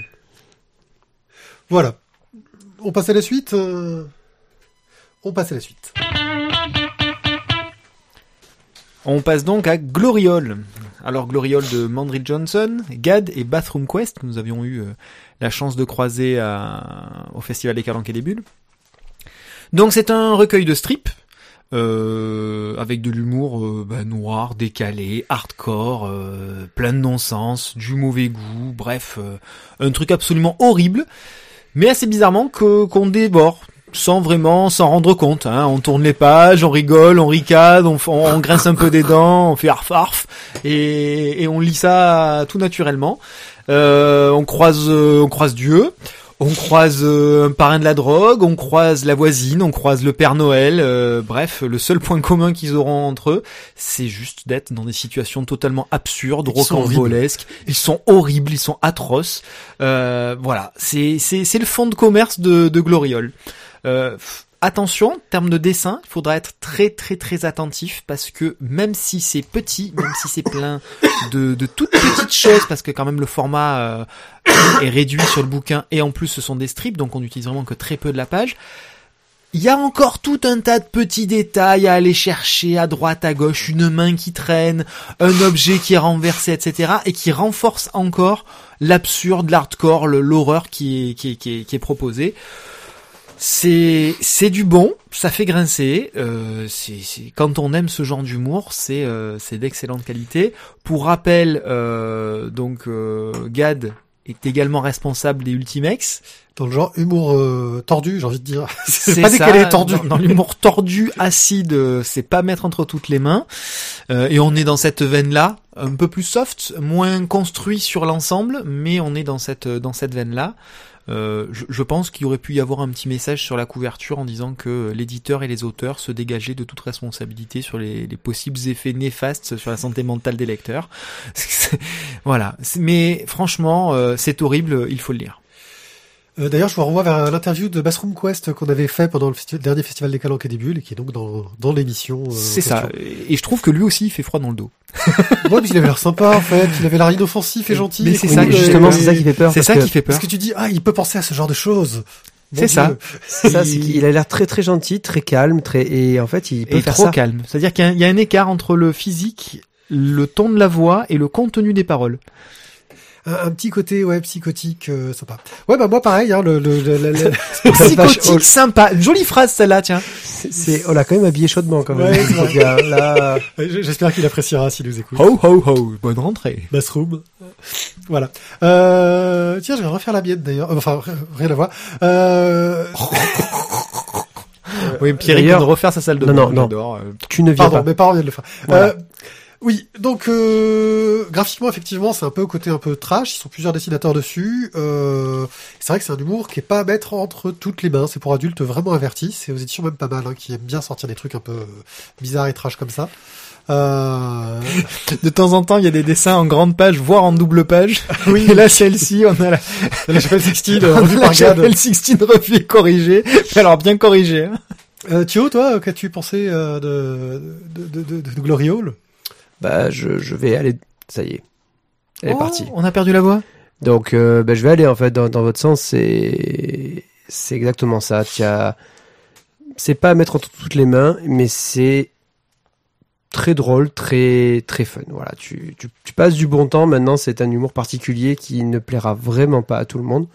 voilà. On passe à la suite. euh, On passe à la suite. On passe donc à Gloriole. Alors Gloriole de Mandry Johnson, Gad et Bathroom Quest, que nous avions eu euh, la chance de croiser à- au Festival des Calanques et des Bulles. Donc c'est un recueil de strips, euh, avec de l'humour euh, bah, noir, décalé, hardcore, euh, plein de non-sens, du mauvais goût, bref, euh, un truc absolument horrible, mais assez bizarrement qu'on dévore sans vraiment s'en rendre compte. Hein. On tourne les pages, on rigole, on ricade, on, on, on grince un peu des dents, on fait arf arf, et, et on lit ça tout naturellement. Euh, on croise, euh, on croise Dieu, on croise euh, un parrain de la drogue, on croise la voisine, on croise le Père Noël. euh, bref, le seul point commun qu'ils auront entre eux, c'est juste d'être dans des situations totalement absurdes, rocambolesques. Ils sont horribles, ils sont atroces. Euh, voilà, c'est c'est c'est le fond de commerce de, de Gloriole. Euh, attention, en termes de dessin, il faudra être très très très attentif parce que même si c'est petit, même si c'est plein de, de toutes petites choses, parce que quand même le format euh, est réduit sur le bouquin et en plus ce sont des strips, donc on n'utilise vraiment que très peu de la page. Il y a encore tout un tas de petits détails à aller chercher à droite, à gauche, une main qui traîne, un objet qui est renversé, etc. et qui renforce encore l'absurde, l'hardcore, l'horreur qui est, qui est, qui est, qui est. C'est c'est du bon, ça fait grincer. Euh, c'est quand on aime ce genre d'humour, c'est euh, c'est d'excellente qualité. Pour rappel, euh, donc euh, Gad est également responsable des Ultimex. Dans le genre humour euh, tordu, j'ai envie de dire. C'est pas ça, décalé, tordu. Dans, dans l'humour tordu, acide, c'est pas mettre entre toutes les mains. Euh, et on est dans cette veine-là, un peu plus soft, moins construit sur l'ensemble, mais on est dans cette dans cette veine-là. Euh, je, pense qu'il aurait pu y avoir un petit message sur la couverture en disant que l'éditeur et les auteurs se dégageaient de toute responsabilité sur les, les possibles effets néfastes sur la santé mentale des lecteurs. voilà. Mais franchement, euh, c'est horrible, il faut le lire. Euh, D'ailleurs, je vous renvoie vers l'interview de Bassroom Quest qu'on avait fait pendant le festi- dernier festival des Calanques et des Bulles, et qui est donc dans, dans l'émission. euh, C'est ça. Et je trouve que lui aussi, il fait froid dans le dos. Ouais, mais il avait l'air sympa, en fait. Il avait l'air inoffensif et gentil. Mais c'est ça, et- justement, et- c'est ça qui fait peur. C'est parce ça que- qui fait peur. Parce que tu dis, ah, il peut penser à ce genre de choses. C'est ça. C'est ça, c'est qu'il a l'air très très gentil, très calme, très et en fait il peut Et faire trop ça. calme. C'est-à-dire qu'il y a un écart entre le physique, le ton de la voix et le contenu des paroles. Un, un petit côté, ouais, psychotique, euh, sympa. Ouais, bah, moi, pareil, hein, le, le, le- le- le- Psychotique, sympa. Une jolie phrase celle-là, tiens. C'est- on l'a quand même habillé chaudement quand même. Ouais, là, j'espère qu'il appréciera s'il nous écoute. Ho ho ho, bonne rentrée. Bassroom. Voilà. Euh, tiens, je vais refaire la mienne d'ailleurs. Euh, Enfin, rien à voir. Euh, Oui, Pierre, il vient de refaire sa salle de Non, bain. non, non. j'adore. Euh, tu ne viens pardon, pas. mes parents viennent de le faire. Voilà. Euh, oui, donc euh, graphiquement, effectivement, c'est un peu au côté un peu trash. Ils sont plusieurs dessinateurs dessus. Euh, c'est vrai que c'est un humour qui est pas à mettre entre toutes les mains. C'est pour adultes vraiment avertis. C'est aux éditions même pas mal, hein, qui aiment bien sortir des trucs un peu euh, bizarres et trash comme ça. Euh, De temps en temps, il y a des dessins en grande page, voire en double page. Oui. Et là, celle-ci, on a la, la chapelle Sixtine, on a revue la chapelle Sixtine revue et corrigée. Alors, bien corrigée. hein. Euh, Thio, toi, qu'as-tu pensé euh, de, de, de, de, de Glory Hall Bah je, je vais aller. Ça y est, elle est Oh, partie. On a perdu la voix. Donc euh, bah, je vais aller en fait dans, dans votre sens. C'est c'est exactement ça. Tu as c'est pas à mettre entre toutes les mains, mais c'est très drôle, très très fun. Voilà, tu, tu, tu passes du bon temps. Maintenant, c'est un humour particulier qui ne plaira vraiment pas à tout le monde,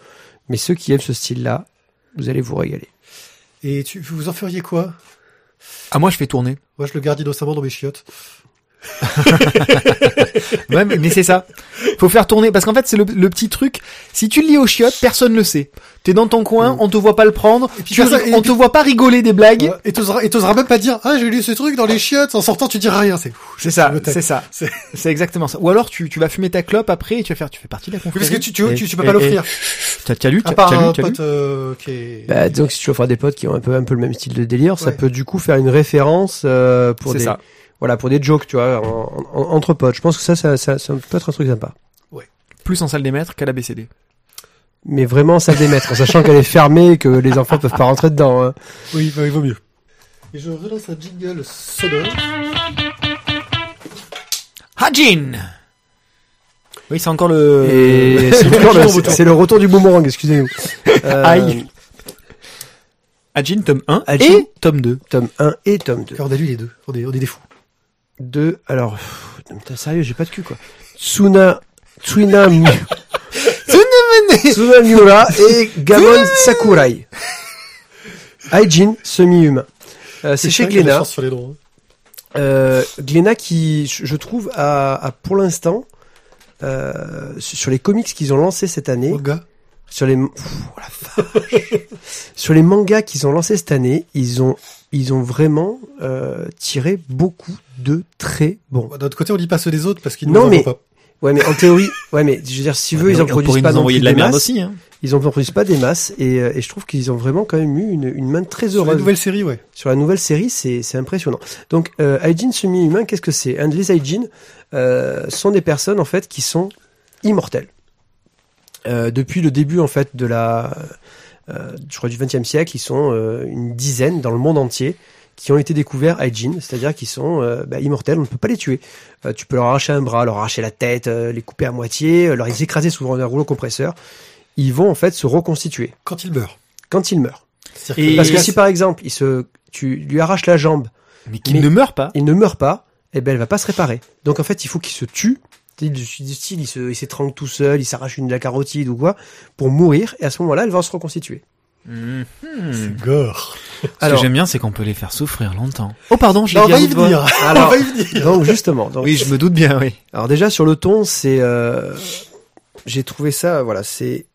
mais ceux qui aiment ce style-là, vous allez vous régaler. Et tu, vous en feriez quoi? Ah, moi, je fais tourner. Moi, je le garde innocemment dans mes chiottes. Ouais, mais, mais c'est ça. Faut faire tourner parce qu'en fait c'est le, le petit truc. Si tu le lis aux chiottes, personne le sait. T'es dans ton coin, on te voit pas le prendre. puis tu et on puis- te voit pas rigoler des blagues. Ouais, Et t'oseras, et t'oseras même pas dire, ah, j'ai lu ce truc dans les chiottes. En sortant, tu diras rien. C'est, C'est ça, c'est ça. C'est- exactement ça. Ou alors tu, tu vas fumer ta clope après et tu vas faire, tu fais partie de la Oui, confrérie. parce que tu, tu, tu, tu peux Et- pas et- l'offrir. T'as lu, À t'as lu, euh, qui est... Bah, donc si tu offres à des potes qui ont un peu un peu le même style de délire, ça peut du coup faire une référence euh, pour C'est des ça. Voilà pour des jokes, tu vois, en- en- entre potes. Je pense que ça, ça, ça, ça peut être un truc sympa. Plus en salle des maîtres qu'à la BCD. Mais vraiment ça démettre, en sachant qu'elle est fermée et que les enfants peuvent pas rentrer dedans. hein. Oui, bah, il vaut mieux. Et je relance un jingle sonore. Hajin Oui, c'est encore le... Et c'est encore le, c'est- c'est le retour du boomerang, excusez-nous. Euh, Aïe. Hajin, tome 1 Hajin. et tome 2. Tome 1 et tome 2. Regardez-lui les deux. On est, on est des fous. 2, alors, pff, sérieux, j'ai pas de cul, quoi. Tsuna, Tsuna, Tsuna Miura et Gamon Sakurai. Aijin, semi-humain. Euh, c'est chez de Glénat. hein. Euh, Glénat qui, je trouve, a, a pour l'instant, euh, sur les comics qu'ils ont lancés cette année, Manga. sur les, Pff, la vache. sur les mangas qu'ils ont lancés cette année, ils ont, ils ont vraiment euh, tiré beaucoup de très bons. Bon, D'un autre côté, on lit pas ceux des autres parce qu'ils en mais- pas. Ouais, mais en théorie, ouais, mais je veux dire, si veux, ils en produisent pas nous non envoyer plus de la des merde masses. aussi. Hein. Ils en produisent pas des masses, et, euh, et je trouve qu'ils ont vraiment quand même eu une, une main très Sur la heureuse nouvelle série, ouais. sur la nouvelle série. C'est c'est impressionnant. Donc, euh, Aijin semi-humain, qu'est-ce que c'est? Un Les Aijin euh, sont des personnes en fait qui sont immortelles. Euh, depuis le début en fait de la, euh, je crois du XXe siècle, ils sont euh, une dizaine dans le monde entier qui ont été découverts Aijin, c'est-à-dire qu'ils sont euh, bah, immortels, on ne peut pas les tuer. Euh, tu peux leur arracher un bras, leur arracher la tête, euh, les couper à moitié, euh, leur les écraser sous un rouleau compresseur. Ils vont en fait se reconstituer Quand il meurt. quand ils meurent. C'est-à-dire Et- Parce que si par exemple, il se, tu lui arraches la jambe, Mais qu'il ne meurt pas. il ne meurt pas, eh ben elle va pas se réparer. Donc en fait, il faut qu'il se tue. Du du style, il s'étrangle tout seul, il s'arrache une de la carotide ou quoi, pour mourir, et à ce moment-là, elle va se reconstituer. Mhm. c'est gore. Ce que Alors- j'aime bien, c'est qu'on peut les faire souffrir longtemps. Oh pardon, j'ai Là, on va y venir. Alors- on va y venir. Donc justement, donc, Oui, je me doute bien, oui. alors déjà sur le ton, c'est, euh, j'ai trouvé ça, voilà, c'est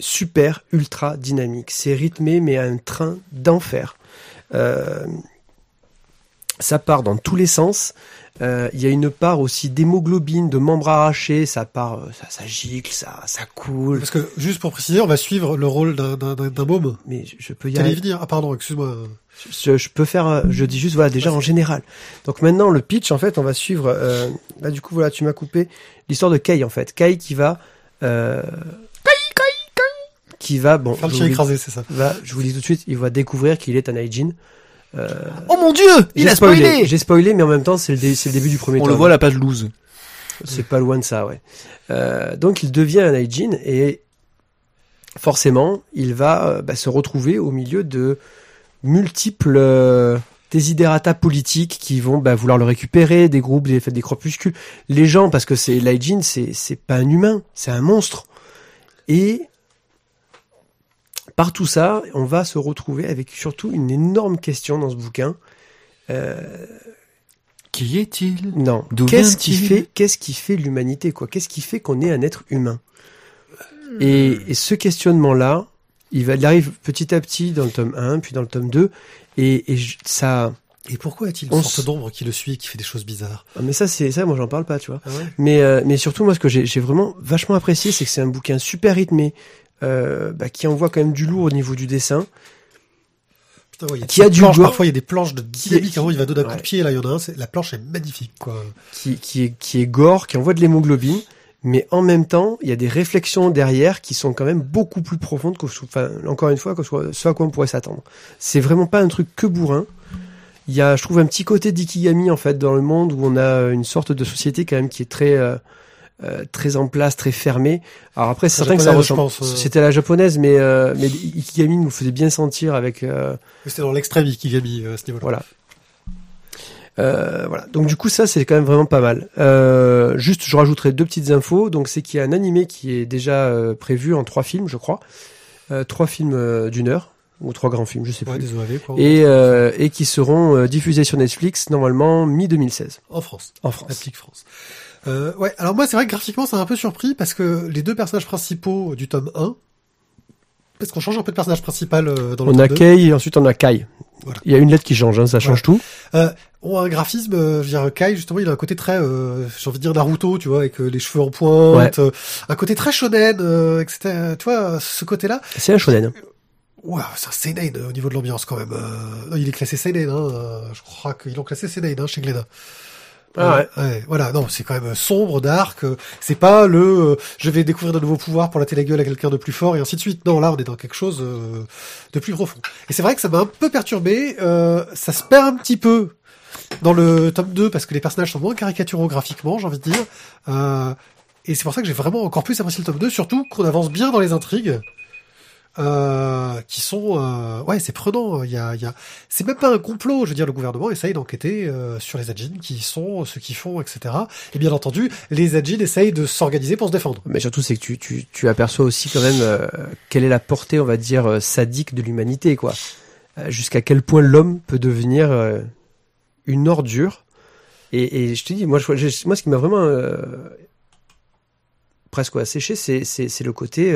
super ultra dynamique, c'est rythmé mais à un train d'enfer. Euh, ça part dans tous les sens. Euh, Il y a une part aussi d'hémoglobine, de membres arrachés, ça part, euh, ça, ça gicle, ça, ça coule. Parce que, juste pour préciser, on va suivre le rôle d'un, d'un, d'un d'un môme. Mais je- je peux y aller. venir. Ah, pardon, excuse-moi. Je, je peux faire, euh, je dis juste voilà déjà en général. Donc maintenant le pitch en fait, on va suivre. Euh, là du coup voilà, tu m'as coupé l'histoire de Kay en fait. Kay qui va, euh, qu'il va, bon, Faire le je chien vous, dis, écrasé, c'est ça. va- je vous dis tout de suite, il va découvrir qu'il est un Aijin. Euh, Oh mon dieu Il j'ai a spoilé, J'ai spoilé, mais en même temps, c'est le, dé- c'est le début du premier On tome. le voit à la page 12. C'est pas loin de ça, ouais. Euh, donc il devient un Aijin et forcément, il va euh, bah, se retrouver au milieu de multiples euh, desiderata politiques qui vont bah, vouloir le récupérer, des groupes, des, des crépuscules. Les gens, parce que c'est l'Aijin, c'est c'est pas un humain, c'est un monstre. Et par tout ça, on va se retrouver avec surtout une énorme question dans ce bouquin. Euh, Qui est-il? Non. D'où Qu'est-ce qui vient-il? fait, qu'est-ce qui fait l'humanité, quoi? Qu'est-ce qui fait qu'on est un être humain? Et, et ce questionnement-là, il va, il arrive petit à petit dans le tome 1, puis dans le tome 2, et, et je- ça, Et pourquoi a-t-il une sorte d'ombre qui le suit et qui fait des choses bizarres? Ah, mais ça, c'est, ça, moi, j'en parle pas, tu vois. Ah ouais? Mais, euh, mais surtout, moi, ce que j'ai vraiment vachement apprécié, c'est que c'est un bouquin super rythmé, euh, bah, qui envoie quand même du lourd au niveau du dessin. Putain, ouais, il y a Qui a des du planches, parfois il y a des planches de dynamique, Qui- avant il va donner un coup de pied, là il y en a un, la planche est magnifique, quoi. qui, qui est, qui est gore, qui envoie de l'hémoglobine, mais en même temps, il y a des réflexions derrière qui sont quand même beaucoup plus profondes que, enfin, encore une fois, que ce à quoi on pourrait s'attendre. C'est vraiment pas un truc que bourrin. Il y a, je trouve, un petit côté d'Ikigami, en fait, dans le monde où on a une sorte de société quand même qui est très, euh, euh, très en place, très fermée. Alors après, c'est certain que ça ressemble. euh. C'était la japonaise, mais, euh, mais Ikigami nous faisait bien sentir avec, euh, C'était dans l'extrême Ikigami euh, à ce niveau-là. voilà. Euh, voilà. Donc du coup ça c'est quand même vraiment pas mal. Euh, juste je rajouterai deux petites infos. Donc c'est qu'il y a un animé qui est déjà euh, prévu en trois films je crois, trois films d'une heure ou trois grands films je sais Ouais, plus. des OAV, quoi. Et, et qui seront diffusés sur Netflix normalement mi 2016 En France. en France. Applique France. Euh, ouais, alors moi c'est vrai que graphiquement ça m'a un peu surpris parce que les deux personnages principaux du tome 1, parce qu'on change un peu de personnage principal euh, dans le On tome a 2, Kei et ensuite on a Kai. Voilà. Il y a une lettre qui change, hein, ça change tout. euh, ont un graphisme, euh, je veux dire Kai justement il a un côté très, euh, j'ai envie de dire Naruto, tu vois, avec euh, les cheveux en pointe, un côté très shonen, euh, etc. Tu vois, ce côté-là, C'est un shonen. Ouah, c'est un seinen au niveau de l'ambiance quand même. Non, il est classé seinen, hein, je crois qu'ils l'ont classé seinen hein, chez Glénat. Ah ouais. Voilà, non, c'est quand même sombre, dark. C'est pas le euh, je vais découvrir de nouveaux pouvoirs pour latter la gueule à quelqu'un de plus fort et ainsi de suite. Non, là, on est dans quelque chose euh, de plus profond. Et c'est vrai que ça m'a un peu perturbé. euh, ça se perd un petit peu dans le tome 2 parce que les personnages sont moins caricaturaux graphiquement, j'ai envie de dire. Euh, et c'est pour ça que j'ai vraiment encore plus apprécié le tome 2, surtout qu'on avance bien dans les intrigues. Euh, qui sont euh, ouais c'est prenant il y a, y a c'est même pas un complot je veux dire le gouvernement essaye d'enquêter euh, sur les Adjin qui sont ceux qui font etc et bien entendu les Adjin essayent de s'organiser pour se défendre Mais surtout, c'est que tu, tu, tu aperçois aussi quand même euh, quelle est la portée, on va dire, euh, sadique de l'humanité, quoi. Jusqu'à quel point l'homme peut devenir une ordure. Et, et je te dis, moi, je, moi ce qui m'a vraiment presque asséché, c'est, c'est, le côté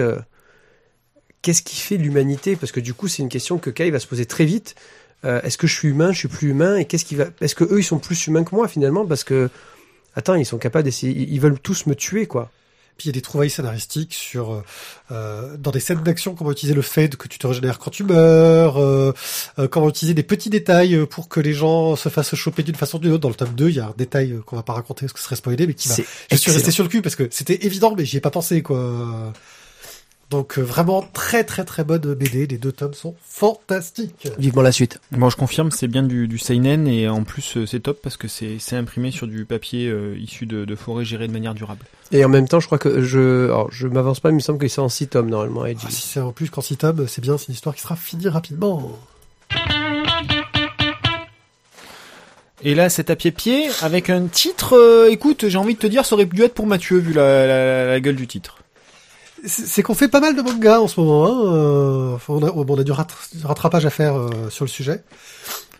qu'est-ce qui fait l'humanité? Parce que du coup, c'est une question que Kai va se poser très vite. Euh, est-ce que je suis humain, je suis plus humain Et qu'est-ce qui va Est-ce que eux, ils sont plus humains que moi finalement? Parce que attends, ils sont capables d'essayer, ils veulent tous me tuer, quoi. puis il y a des trouvailles scénaristiques sur euh, euh, dans des scènes d'action comment utiliser le fait que tu te régénères quand tu meurs euh, euh, comment utiliser des petits détails pour que les gens se fassent choper d'une façon ou d'une autre dans le tome 2 il y a un détail euh, qu'on va pas raconter parce que ce serait spoilé mais qui va Je suis resté sur le cul parce que c'était évident, mais j'y ai pas pensé, quoi. Donc euh, vraiment très très très bonne BD. Les deux tomes sont fantastiques. Vivement la suite. Bon, je confirme, c'est bien du, du seinen et en plus euh, c'est top parce que c'est imprimé sur du papier euh, issu de, de forêts gérées de manière durable. Et en même temps, je crois que je, alors, je m'avance pas, mais il me semble que c'est en 6 tomes normalement. Ah, si c'est en plus qu'en six tomes, c'est bien, c'est une histoire qui sera finie rapidement. Et là, c'est à pied-pied avec un titre. euh, écoute, j'ai envie de te dire, ça aurait dû être pour Mathieu vu la, la, la gueule du titre. C'est qu'on fait pas mal de mangas en ce moment. Hein. euh, enfin, on, a, bon, on a du, rat- du rattrapage à faire euh, sur le sujet.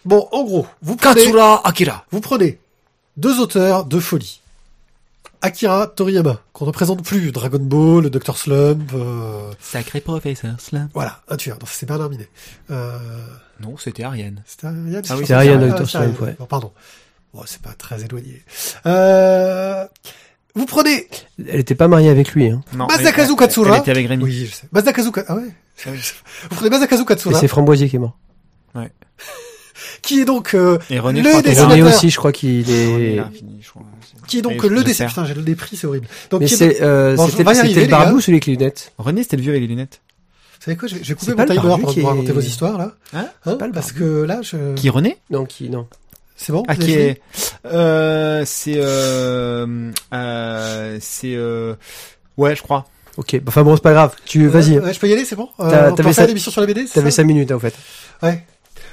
Bon, en gros, vous prenez, Akira. vous prenez deux auteurs de folie. Akira Toriyama, qu'on ne présente plus, Dragon Ball, Dr. Slump, euh, Sacré professeur Slam. voilà, un tueur, non, c'est Bernard Minet. Euh, Non, c'était Ariane. C'était Ariane Ah oui, c'est Ariane, Ah, Dr. Slump, ouais. non, Pardon. Bon, c'est pas très éloigné. Euh, vous prenez Elle était pas mariée avec lui, hein. Non, Masakazu Katsura. Elle était avec Rémi. Oui, je sais. Masakazu Ka- Ah ouais Vous prenez Masakazu Et Katsura, c'est Framboisier qui est mort. qui est donc euh, Et René, Le Et est- dessinateur. René aussi, je crois qu'il est. l'a fini, je crois. qui est donc Et le je dessin. perds. Putain, j'ai le prix, c'est horrible. Donc, est c'est, euh, Bon, c'était c'était le les gars. barbouze ou les lunettes René, c'était le vieux avec les lunettes. savez quoi, je vais, couper mon le barbu pour qui vous est- raconter vos histoires là. Hein Hein, pas le parce barbu. que là, je... Qui René? Non, qui non. c'est bon. Ah, vous qui est, euh, c'est, euh, euh, c'est, euh, ouais, je crois. Ok, bah, enfin bon, c'est pas grave. Tu vas-y. Ouais, je peux y aller, c'est bon. Euh, t'avais ça- l'émission sur la BD. T'avais ça 5 minutes en fait. Ouais.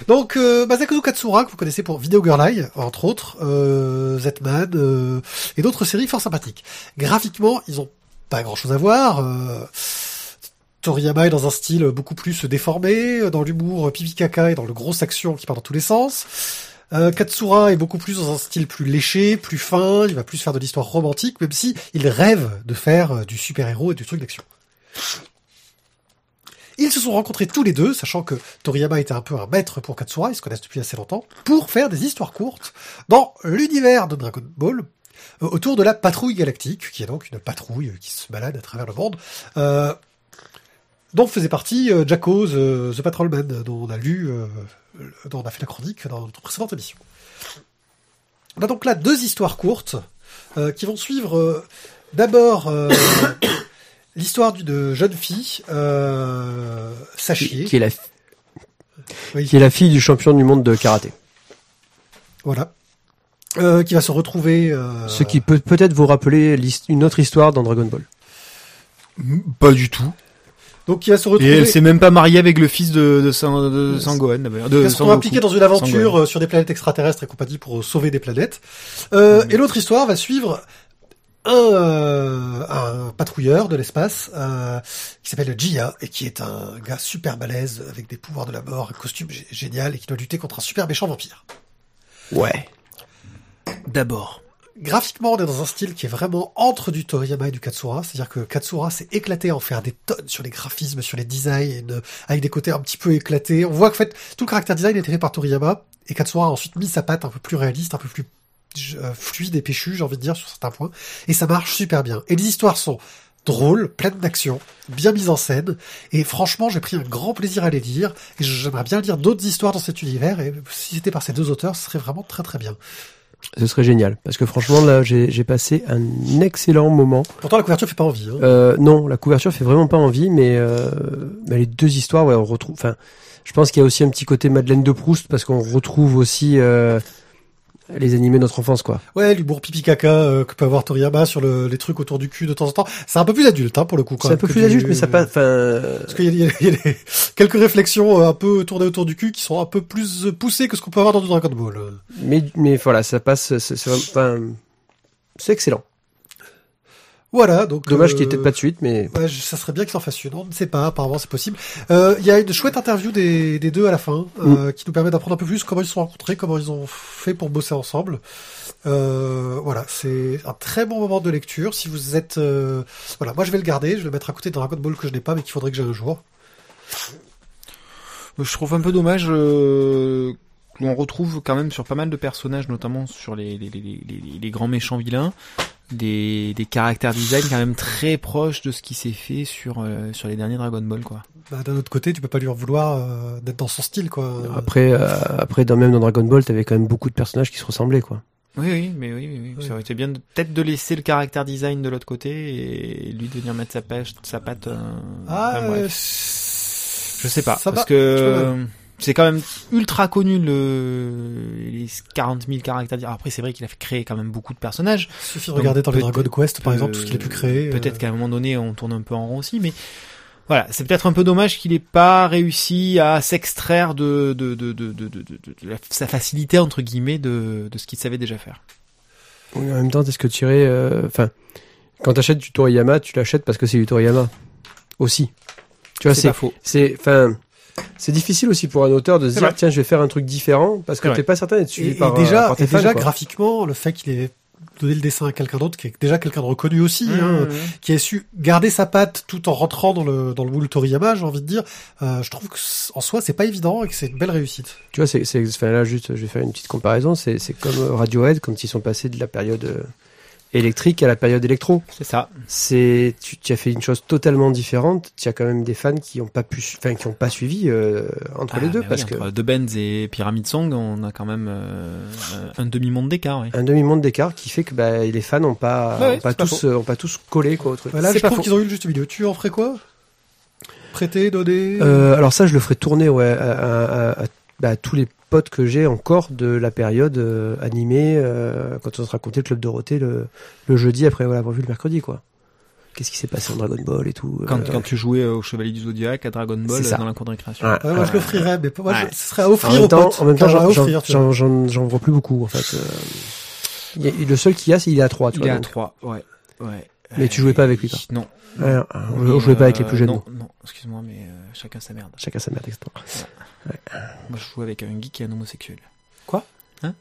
Donc, euh, Masakazu Katsura, que vous connaissez pour Video Girl Eye, entre autres, euh, Z-Man, euh, et d'autres séries fort sympathiques. Graphiquement, ils ont pas grand chose à voir. Euh, Toriyama est dans un style beaucoup plus déformé, dans l'humour pipi caca et dans le grosse action qui part dans tous les sens. Euh, Katsura est beaucoup plus dans un style plus léché, plus fin, il va plus faire de l'histoire romantique, même si il rêve de faire euh, du super-héros et du truc d'action. Ils se sont rencontrés tous les deux, sachant que Toriyama était un peu un maître pour Katsura, ils se connaissent depuis assez longtemps, pour faire des histoires courtes dans l'univers de Dragon Ball, euh, autour de la patrouille galactique, qui est donc une patrouille qui se balade à travers le monde, euh, dont faisait partie euh, Jacko's euh, The Patrolman, dont on a lu, euh, dont on a fait la chronique dans notre précédente émission. On a donc là deux histoires courtes euh, qui vont suivre euh, d'abord euh, l'histoire d'une jeune fille, euh, Sachier, Qui est la, Oui. qui est la fille du champion du monde de karaté. voilà, euh, qui va se retrouver. euh, Ce qui peut peut-être vous rappeler une autre histoire dans Dragon Ball. Pas du tout. Donc qui va se Et retrouver. elle s'est même pas mariée avec le fils de, de, San, de Sangohan, d'ailleurs. De va se retrouver Sangoku. impliqué dans une aventure Sangohan. euh, sur des planètes extraterrestres et compagnie pour euh, sauver des planètes. Euh, Mhm. Et l'autre histoire va suivre un, euh, un patrouilleur de l'espace euh, qui s'appelle Jia et qui est un gars super balèze avec des pouvoirs de la mort, un costume gé- génial et qui doit lutter contre un super méchant vampire. Ouais. D'abord. Graphiquement, on est dans un style qui est vraiment entre du Toriyama et du Katsura. C'est-à-dire que Katsura s'est éclaté à en faire des tonnes sur les graphismes, sur les designs, avec des côtés un petit peu éclatés. On voit que fait, tout le caractère design été fait par Toriyama, et Katsura a ensuite mis sa patte un peu plus réaliste, un peu plus euh, fluide et péchu, j'ai envie de dire, sur certains points. Et ça marche super bien. Et les histoires sont drôles, pleines d'action, bien mises en scène. Et franchement, j'ai pris un grand plaisir à les lire. Et j'aimerais bien lire d'autres histoires dans cet univers. Et si c'était par ces deux auteurs, ce serait vraiment très très bien. Ce serait génial. Parce que franchement, là, j'ai passé un excellent moment. Pourtant, la couverture fait pas envie. Hein. Euh, non, la couverture fait vraiment pas envie, mais, euh, mais les deux histoires, ouais, on retrouve. Enfin, je pense qu'il y a aussi un petit côté Madeleine de Proust parce qu'on retrouve aussi euh, les animés de notre enfance, quoi. Ouais, l'humour pipi caca euh, que peut avoir Toriyama sur le, les trucs autour du cul de temps en temps. C'est un peu plus adulte, hein, pour le coup. C'est un peu plus du- adulte, mais ça passe. Parce qu'il y a, y a- y a des- quelques réflexions euh, un peu tournées autour du cul qui sont un peu plus euh, poussées que ce qu'on peut avoir dans du Dragon Ball. euh. mais mais voilà, ça passe. C'est c'est vraiment- enfin, c'est excellent. Voilà, donc. Dommage euh, qu'il n'y ait peut-être pas de suite, mais Ouais, je- ça serait bien qu'il en fasse une. On ne sait pas, apparemment c'est possible. Euh, Il y a une chouette interview des, des deux à la fin, Mm. euh, qui nous permet d'apprendre un peu plus comment ils se sont rencontrés, comment ils ont fait pour bosser ensemble. Euh, voilà, c'est un très bon moment de lecture. Si vous êtes, euh, voilà, moi je vais le garder, je vais le mettre à côté de Dragon Ball que je n'ai pas, mais qu'il faudrait que j'ai un jour. Je trouve un peu dommage euh, l'on retrouve quand même sur pas mal de personnages, notamment sur les, les, les- les grands méchants vilains, des, des caractères design quand même très proches de ce qui s'est fait sur, euh, sur les derniers Dragon Ball, quoi. Bah, D'un autre côté, tu peux pas lui en vouloir euh, d'être dans son style, quoi. après, euh, après, dans, même dans Dragon Ball, t'avais quand même beaucoup de personnages qui se ressemblaient, quoi. Oui, oui, mais oui, oui, oui. Oui. ça aurait été bien de- peut-être de laisser le caractère design de l'autre côté et lui de venir mettre sa, pêche, sa patte. euh, Ah, enfin, bref. euh, Je sais pas, ça parce va, que c'est quand même ultra connu le les 40 000 caractères. Alors Après, c'est vrai qu'il a créer quand même beaucoup de personnages. Il suffit de regarder dans les Dragon Quest, par Euh, exemple, tout ce qu'il a pu créer. Peut-être euh, qu'à un moment donné, on tourne un peu en rond aussi, mais voilà, c'est peut-être un peu dommage qu'il ait pas réussi à s'extraire de de, de, de, de, de, de- de la- sa facilité entre guillemets de, de ce qu'il savait déjà faire. Oui, en même temps, est-ce que tu irais, euh, enfin, quand t'achètes du Toriyama, tu l'achètes parce que c'est du Toriyama. Aussi. Tu vois, C'est faux. c'est, enfin, c'est difficile aussi pour un auteur de se dire, vrai. tiens, je vais faire un truc différent parce que t'es pas certain d'être suivi Et, et par, euh, déjà, par tes et fans, déjà quoi. graphiquement, le fait qu'il ait donné le dessin à quelqu'un d'autre, qui est déjà quelqu'un de reconnu aussi, hein, Mmh. qui a su garder sa patte tout en rentrant dans le dans le moule Toriyama, j'ai envie de dire. Euh, je trouve que en soi, c'est pas évident et que c'est une belle réussite. Tu vois, c'est, c'est, enfin, là, juste, je vais faire une petite comparaison. C'est, c'est comme Radiohead quand ils sont passés de la période euh, électrique à la période électro. C'est ça. C'est, tu, tu as fait une chose totalement différente. Tu as quand même des fans qui ont pas pu, enfin, qui ont pas suivi euh, entre Ah, les deux mais parce oui, que entre The Benz et Pyramid Song, on a quand même euh, un demi-monde d'écart. Oui. un demi-monde d'écart qui fait que bah, les fans ont pas, ouais, ont pas pas tous, euh, ont pas tous collé quoi au truc. Voilà, C'est je pas trouve qu'ils ont eu le juste milieu. Tu en ferais quoi? Prêter, donner Euh, alors ça, je le ferai tourner ouais, à, à- à- bah, à tous les potes que j'ai encore de la période euh, animée, euh, quand on se racontait le Club Dorothée le, le jeudi après voilà, avoir vu le mercredi. quoi. Qu'est-ce qui s'est passé en Dragon Ball et tout. Quand, euh, quand tu jouais au Chevalier du Zodiac, à Dragon Ball, C'est ça. dans la cour de récréation. ouais, Ouais, moi, je l'offrirais, mais pour moi, je- ce serait à En offrir même aux temps, potes. en même temps, j'en- vois. j'en- j'en j'en vois plus beaucoup en fait. euh. Il y a- le seul qu'il y a, c'est il est à 3 tu Il vois. est à donc. 3, ouais. ouais. Mais tu jouais pas avec lui, toi Non. Ouais, on jouait pas avec les plus jeunes. Non, non, excuse-moi, mais euh, chacun sa merde. Chacun sa merde, etc. Moi, je joue avec un geek et un homosexuel. Quoi? Hein?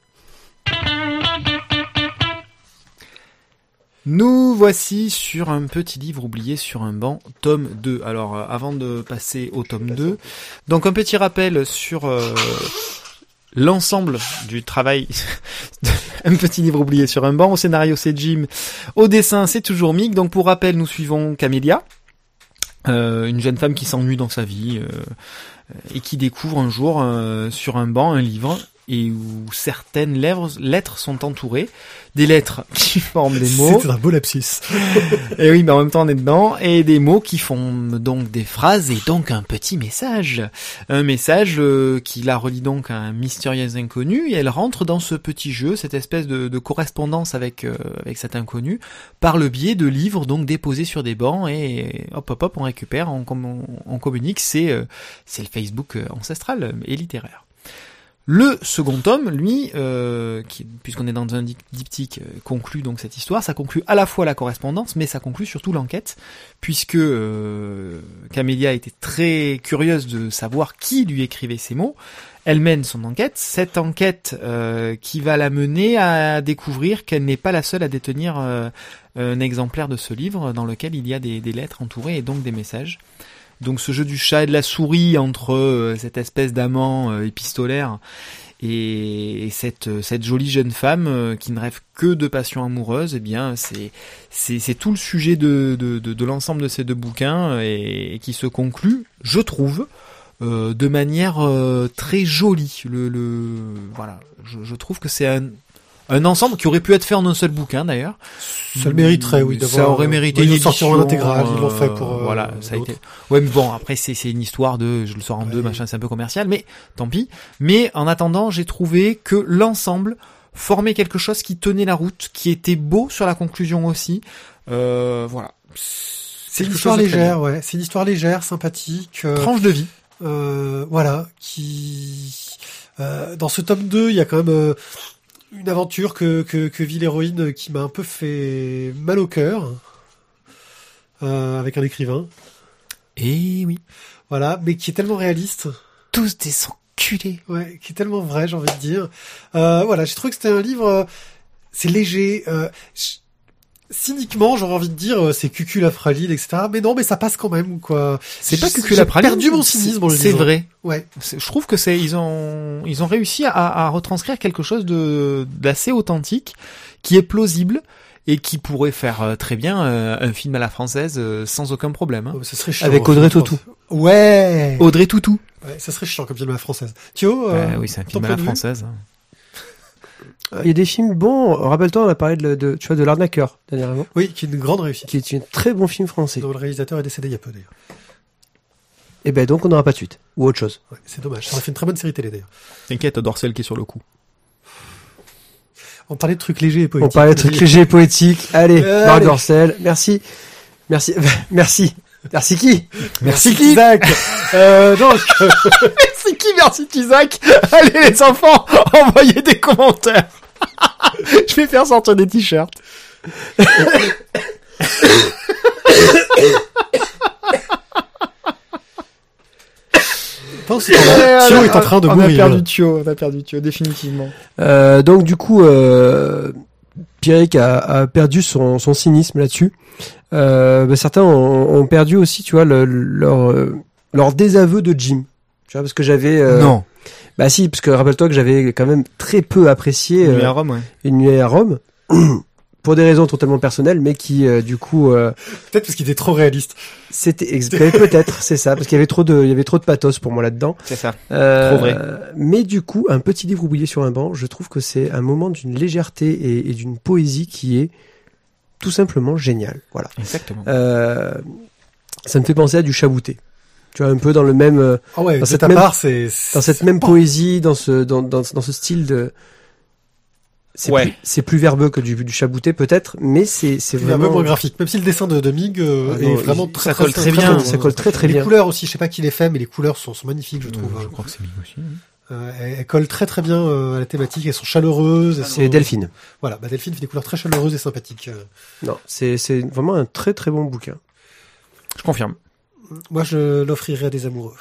Nous voici sur un petit livre oublié sur un banc, tome 2. Alors, euh, avant de passer au tome 2, donc un petit rappel sur euh, l'ensemble du travail. un petit livre oublié sur un banc. Au scénario, c'est Jim. Au dessin, c'est toujours Mick. Donc, pour rappel, nous suivons Camélia. Euh, une jeune femme qui s'ennuie dans sa vie euh, et qui découvre un jour euh, sur un banc un livre et où certaines lèvres, lettres sont entourées, des lettres qui forment des mots, C'est un beau lapsus. et oui, mais en même temps on est dedans, et des mots qui font donc des phrases et donc un petit message. Un message euh, qui la relie donc à un mystérieux inconnu, et elle rentre dans ce petit jeu, cette espèce de, de correspondance avec, euh, avec cet inconnu, par le biais de livres donc déposés sur des bancs, et hop hop hop, on récupère, on, com- on, on communique, c'est euh, c'est le Facebook ancestral et littéraire. Le second tome, lui, euh, qui, puisqu'on est dans un di- diptyque, euh, conclut donc cette histoire. Ça conclut à la fois la correspondance, mais ça conclut surtout l'enquête, puisque euh, Camélia était très curieuse de savoir qui lui écrivait ces mots. Elle mène son enquête, cette enquête euh, qui va la mener à découvrir qu'elle n'est pas la seule à détenir un exemplaire de ce livre dans lequel il y a des lettres entourées et donc des messages. Donc ce jeu du chat et de la souris entre euh, cette espèce d'amant euh, épistolaire et, et cette, euh, cette jolie jeune femme qui ne rêve que de passion amoureuse, eh bien c'est tout le sujet de de, de, l'ensemble de ces deux bouquins et, qui se conclut, je trouve, de manière très jolie. Le, voilà, je trouve que c'est un un ensemble qui aurait pu être fait en un seul bouquin d'ailleurs. Ça le mériterait, oui. Ça aurait mérité Ils une sortiront en édition, intégrale, ils l'ont fait euh, pour. euh, voilà, ça a été. Ouais, mais bon, après c'est c'est une histoire de, je le sors en Ouais. deux, machin, c'est un peu commercial, mais tant pis. Mais en attendant, j'ai trouvé que l'ensemble formait quelque chose qui tenait la route, qui était beau sur la conclusion aussi. Euh, voilà. C'est une histoire légère, ouais. C'est une histoire légère, sympathique. euh, Tranche de vie. euh, voilà, qui euh, dans ce tome 2, il y a quand même euh, une aventure que, que, que vit l'héroïne qui m'a un peu fait mal au cœur euh, avec un écrivain, Et oui. voilà, mais qui est tellement réaliste, Tous des enculés. ouais, qui est tellement vrai, j'ai envie de dire. Euh, voilà, j'ai trouvé que c'était un livre, euh, c'est léger. Euh, cyniquement, j'aurais envie de dire, euh, c'est cucul la fragile, etc. Mais non, mais ça passe quand même, quoi. C'est pas J'ai- que la j'ai praline. perdu mon cynisme C'est vrai. Ouais. Je trouve que c'est ils ont ils ont réussi à, à retranscrire quelque chose de d'assez authentique, qui est plausible et qui pourrait faire euh, très bien euh, un film à la française sans aucun problème. hein. Oh, ce serait chiant. Avec Audrey Tautou. Ouais. Audrey Toutou. Ouais, ça serait chiant comme film à la française. Thio, euh, Euh, oui, c'est un film à la française. hein. Il y a des films bons. Rappelle-toi, on a parlé de, de tu vois de l'arnaqueur dernièrement, Oui, qui est une grande réussite. qui est un très bon film français. dont le réalisateur est décédé il y a peu d'ailleurs. Et ben donc on n'aura pas de suite ou autre chose. Ouais, c'est dommage. Ça aurait fait une très bonne série télé d'ailleurs. T'inquiète, Dorsel qui est sur le coup. On parlait de trucs légers et On poétiques. parlait de trucs légers et poétiques. Allez, Euh, Marc allez. Dorcel, merci, merci, merci, merci qui? Merci Isaac. euh, donc, C'est qui merci Isaac Allez les enfants, envoyez des commentaires. Je vais faire sortir des t-shirts. temps-là, Thio est en train de on mourir. a perdu Thio, on a perdu Thio définitivement. Euh, donc du coup, euh, Pierrick a, a perdu son, son cynisme là-dessus. Euh, bah, certains ont, ont perdu aussi, tu vois, le- leur euh, leur désaveu de Jim. Tu vois, parce que j'avais. euh, non. Bah si, parce que rappelle-toi que j'avais quand même très peu apprécié Mais euh, à Rome, ouais. une nuit à Rome. Pour des raisons totalement personnelles, mais qui euh, du coup euh, Peut-être parce qu'il était trop réaliste. c'était peut-être c'est ça parce qu'il y avait trop de il y avait trop de pathos pour moi là-dedans. C'est ça. Euh, Trop vrai. Mais du coup, un petit livre oublié sur un banc, je trouve que c'est un moment d'une légèreté et, et d'une poésie qui est tout simplement génial. Voilà. Exactement. Euh, ça me fait penser à du chabouté. Tu vois, un peu dans le même, ouais, Dans cet cette même- appart, c'est dans cette même poésie, dans ce, dans, dans, dans ce style de. C'est Ouais. plus, c'est plus verbeux que du, du chabouté peut-être, mais c'est, c'est C'est un peu vraiment. moins graphique. Même si le dessin de, de Mig euh, Ah est vraiment très, ça colle très beau, bien, hein. ça colle très très les bien. couleurs aussi, je sais pas qui les fait, mais les couleurs sont, sont magnifiques, je trouve. Euh, je crois que c'est Mig aussi. hein. Euh, elles, elles collent très très bien euh, à la thématique, elles sont chaleureuses. C'est sont- Delphine. Voilà, bah Delphine fait des couleurs très chaleureuses et sympathiques. Non, c'est, c'est vraiment un très très bon bouquin. Je confirme. Moi, je l'offrirai à des amoureux.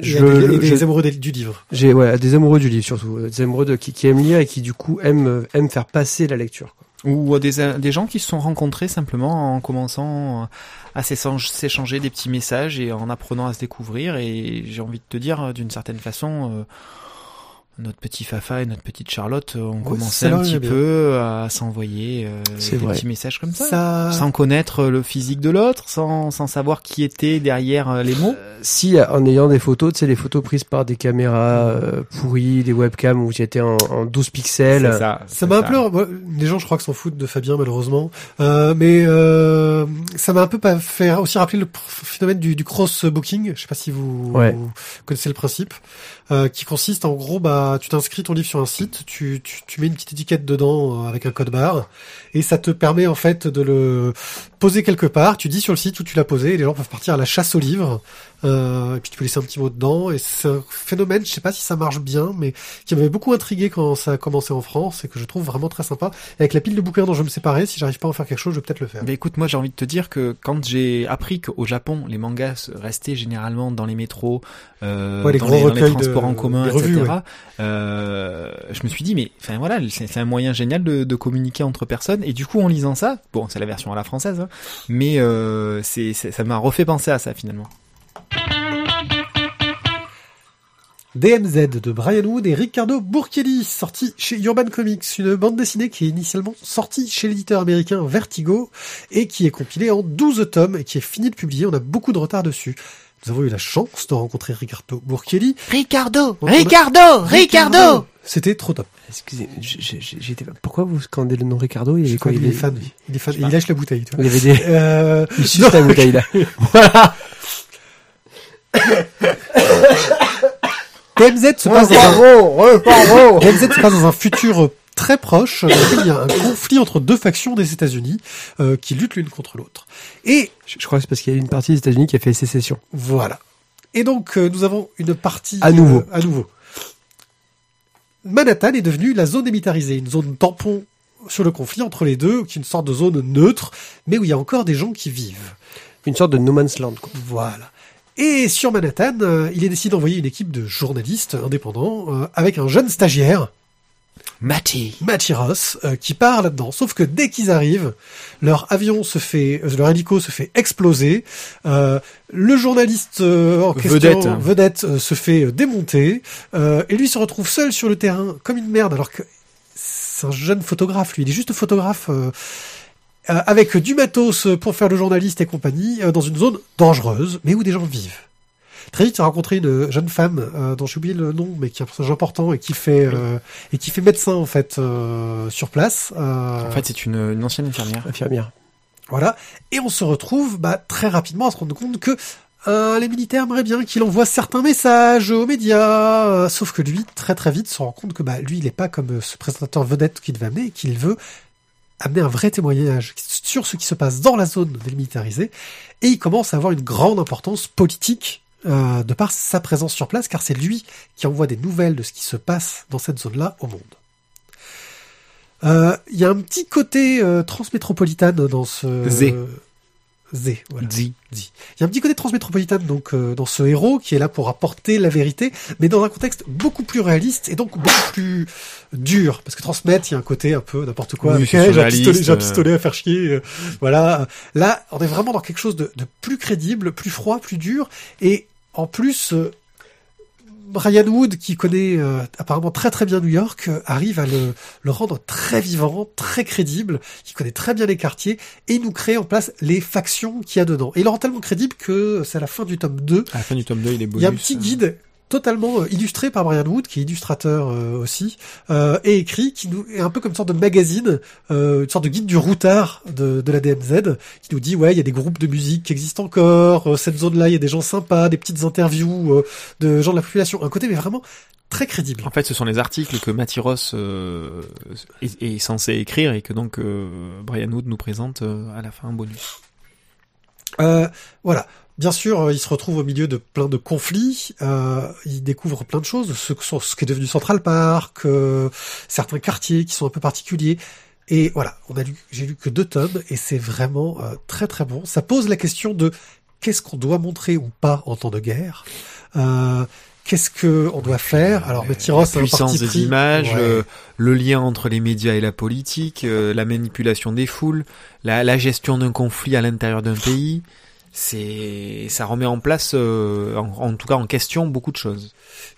Je, à des, et des je- amoureux des- du livre. j'ai, ouais, à des amoureux du livre surtout, euh, des amoureux de, qui, qui aiment lire et qui du coup aiment, euh, aiment faire passer la lecture. quoi. Ou à des, des gens qui se sont rencontrés simplement en commençant à s'échange- s'échanger des petits messages et en apprenant à se découvrir. Et j'ai envie de te dire, euh, d'une certaine façon, euh, notre petit Fafa et notre petite Charlotte euh, ont commencé un petit bien. peu à s'envoyer euh, des vrai. petits messages comme ça. Ça, Sans connaître le physique de l'autre, sans, sans savoir qui était derrière euh, les mots. Si, en ayant des photos, tu sais, les photos prises par des caméras euh, pourries, des webcams où tu étais en, en 12 pixels. C'est ça. M'a un peu, les gens je crois que s'en foutent de Fabien malheureusement, euh, mais euh, ça m'a un peu pas fait aussi rappeler le phénomène du, du cross booking. Je sais pas si vous, Ouais. vous connaissez le principe, euh, qui consiste en gros, bah, tu t'inscris ton livre sur un site, tu, tu, mets une petite étiquette dedans euh, avec un code barre, et ça te permet en fait de le poser quelque part. Tu dis sur le site où tu l'as posé, et les gens peuvent partir à la chasse au livre. Euh, et puis tu peux laisser un petit mot dedans. Et c'est un phénomène, je sais pas si ça marche bien, mais qui m'avait beaucoup intrigué quand ça a commencé en France et que je trouve vraiment très sympa. Et avec la pile de bouquins dont je me séparais, si j'arrive pas à en faire quelque chose, je vais peut-être le faire. Bah écoute, moi j'ai envie de te dire que quand j'ai appris qu'au Japon les mangas restaient généralement dans les métros, euh, Ouais, les dans, les, dans les transports de- en commun, revues, etc. euh, je me suis dit mais enfin voilà, c'est un moyen génial de, de communiquer entre personnes. Et du coup en lisant ça, bon c'est la version à la française, hein, mais euh, c'est- ça m'a refait penser à ça finalement. DMZ de Brian Wood et Ricardo Burchielli, sorti chez Urban Comics, une bande dessinée qui est initialement sortie chez l'éditeur américain Vertigo et qui est compilée en 12 tomes et qui est fini de publier. On a beaucoup de retard dessus. Nous avons eu la chance de rencontrer Ricardo Burchielli. Ricardo, a- Ricardo, C'était trop top. Excusez, j'étais pas- Pourquoi vous scandez le nom Ricardo? Il crois quoi il, est fan. Il est fan. Et il lâche la bouteille, tu vois. il avait des. Euh, Il suce la bouteille là. voilà. DMZ se passe dans un... DMZ se passe dans un futur euh, très proche, dans lequel il y a un conflit entre deux factions des États-Unis euh, qui luttent l'une contre l'autre. Et Je, je crois que c'est parce qu'il y a une partie des États-Unis qui a fait sécession. voilà. Et donc euh, nous avons une partie À nouveau. euh, à nouveau. Manhattan est devenue la zone démilitarisée, une zone tampon sur le conflit entre les deux, qui est une sorte de zone neutre, mais où il y a encore des gens qui vivent. Une sorte de no man's land. Quoi. Voilà. Et sur Manhattan, euh, il est décidé d'envoyer une équipe de journalistes indépendants euh, avec un jeune stagiaire, Matty. Matty Ross, euh, qui part là-dedans. Sauf que dès qu'ils arrivent, leur avion se fait, euh, leur hélico se fait exploser. euh, le journaliste euh, en question, Vedette. vedette, euh, se fait démonter. euh, et lui se retrouve seul sur le terrain comme une merde, alors que c'est un jeune photographe. Lui, il est juste photographe. Euh, avec du matos pour faire le journaliste et compagnie, euh, dans une zone dangereuse, mais où des gens vivent. Très vite, j'ai rencontré une jeune femme euh, dont j'ai oublié le nom, mais qui est un personnage important et qui fait euh, et qui fait médecin en fait euh, sur place. Euh, En fait c'est une, une ancienne infirmière. Infirmière. voilà. Et on se retrouve bah, très rapidement à se rendre compte que euh, les militaires aimeraient bien qu'il envoie certains messages aux médias, euh, sauf que lui, très très vite, se rend compte que bah, lui, il n'est pas comme ce présentateur vedette qu'il devait amener, et qu'il veut amener un vrai témoignage sur ce qui se passe dans la zone démilitarisée, et il commence à avoir une grande importance politique euh, de par sa présence sur place, car c'est lui qui envoie des nouvelles de ce qui se passe dans cette zone-là au monde. Euh, Il y a un petit côté euh, transmétropolitane dans ce... Z, voilà. Zi. Il y a un petit côté transmétropolitane donc euh, dans ce héros qui est là pour apporter la vérité, mais dans un contexte beaucoup plus réaliste et donc beaucoup plus dur. Parce que transmettre, il y a un côté un peu n'importe quoi. Oui, hey, j'ai un pistolet, un euh. pistolet à faire chier. euh, voilà. Là, on est vraiment dans quelque chose de, de plus crédible, plus froid, plus dur. Et en plus, euh, Ryan Wood, qui connaît euh, apparemment très très bien New York, euh, arrive à le, le rendre très vivant, très crédible, qui connaît très bien les quartiers, et nous crée en place les factions qu'il y a dedans. Et il le rend tellement crédible que c'est à la fin du tome 2, À la fin du tome 2 il est bonus. il y a un petit guide totalement euh, illustré par Brian Wood, qui est illustrateur euh, aussi, euh, et écrit, qui nous est un peu comme une sorte de magazine, euh, une sorte de guide du routard de, de la DMZ, qui nous dit ouais, il y a des groupes de musique qui existent encore, euh, cette zone-là, il y a des gens sympas, des petites interviews euh, de gens de la population, un côté mais vraiment très crédible. En fait, ce sont les articles que Mathiros euh, est, est censé écrire et que donc euh, Brian Wood nous présente euh, à la fin bonus. Euh, voilà. Bien sûr, euh, il se retrouve au milieu de plein de conflits. Euh, il découvre plein de choses, ce, ce qui est devenu Central Park, euh, certains quartiers qui sont un peu particuliers. Et voilà, on a lu, j'ai lu que deux tomes et c'est vraiment euh, très très bon. Ça pose la question de qu'est-ce qu'on doit montrer ou pas en temps de guerre. Euh, Qu'est-ce que on doit faire Alors, Mathiros, La c'est un puissance des images, Ouais. euh, le lien entre les médias et la politique, euh, la manipulation des foules, la, la gestion d'un conflit à l'intérieur d'un pays. C'est, ça remet en place, euh, en, en tout cas en question, beaucoup de choses.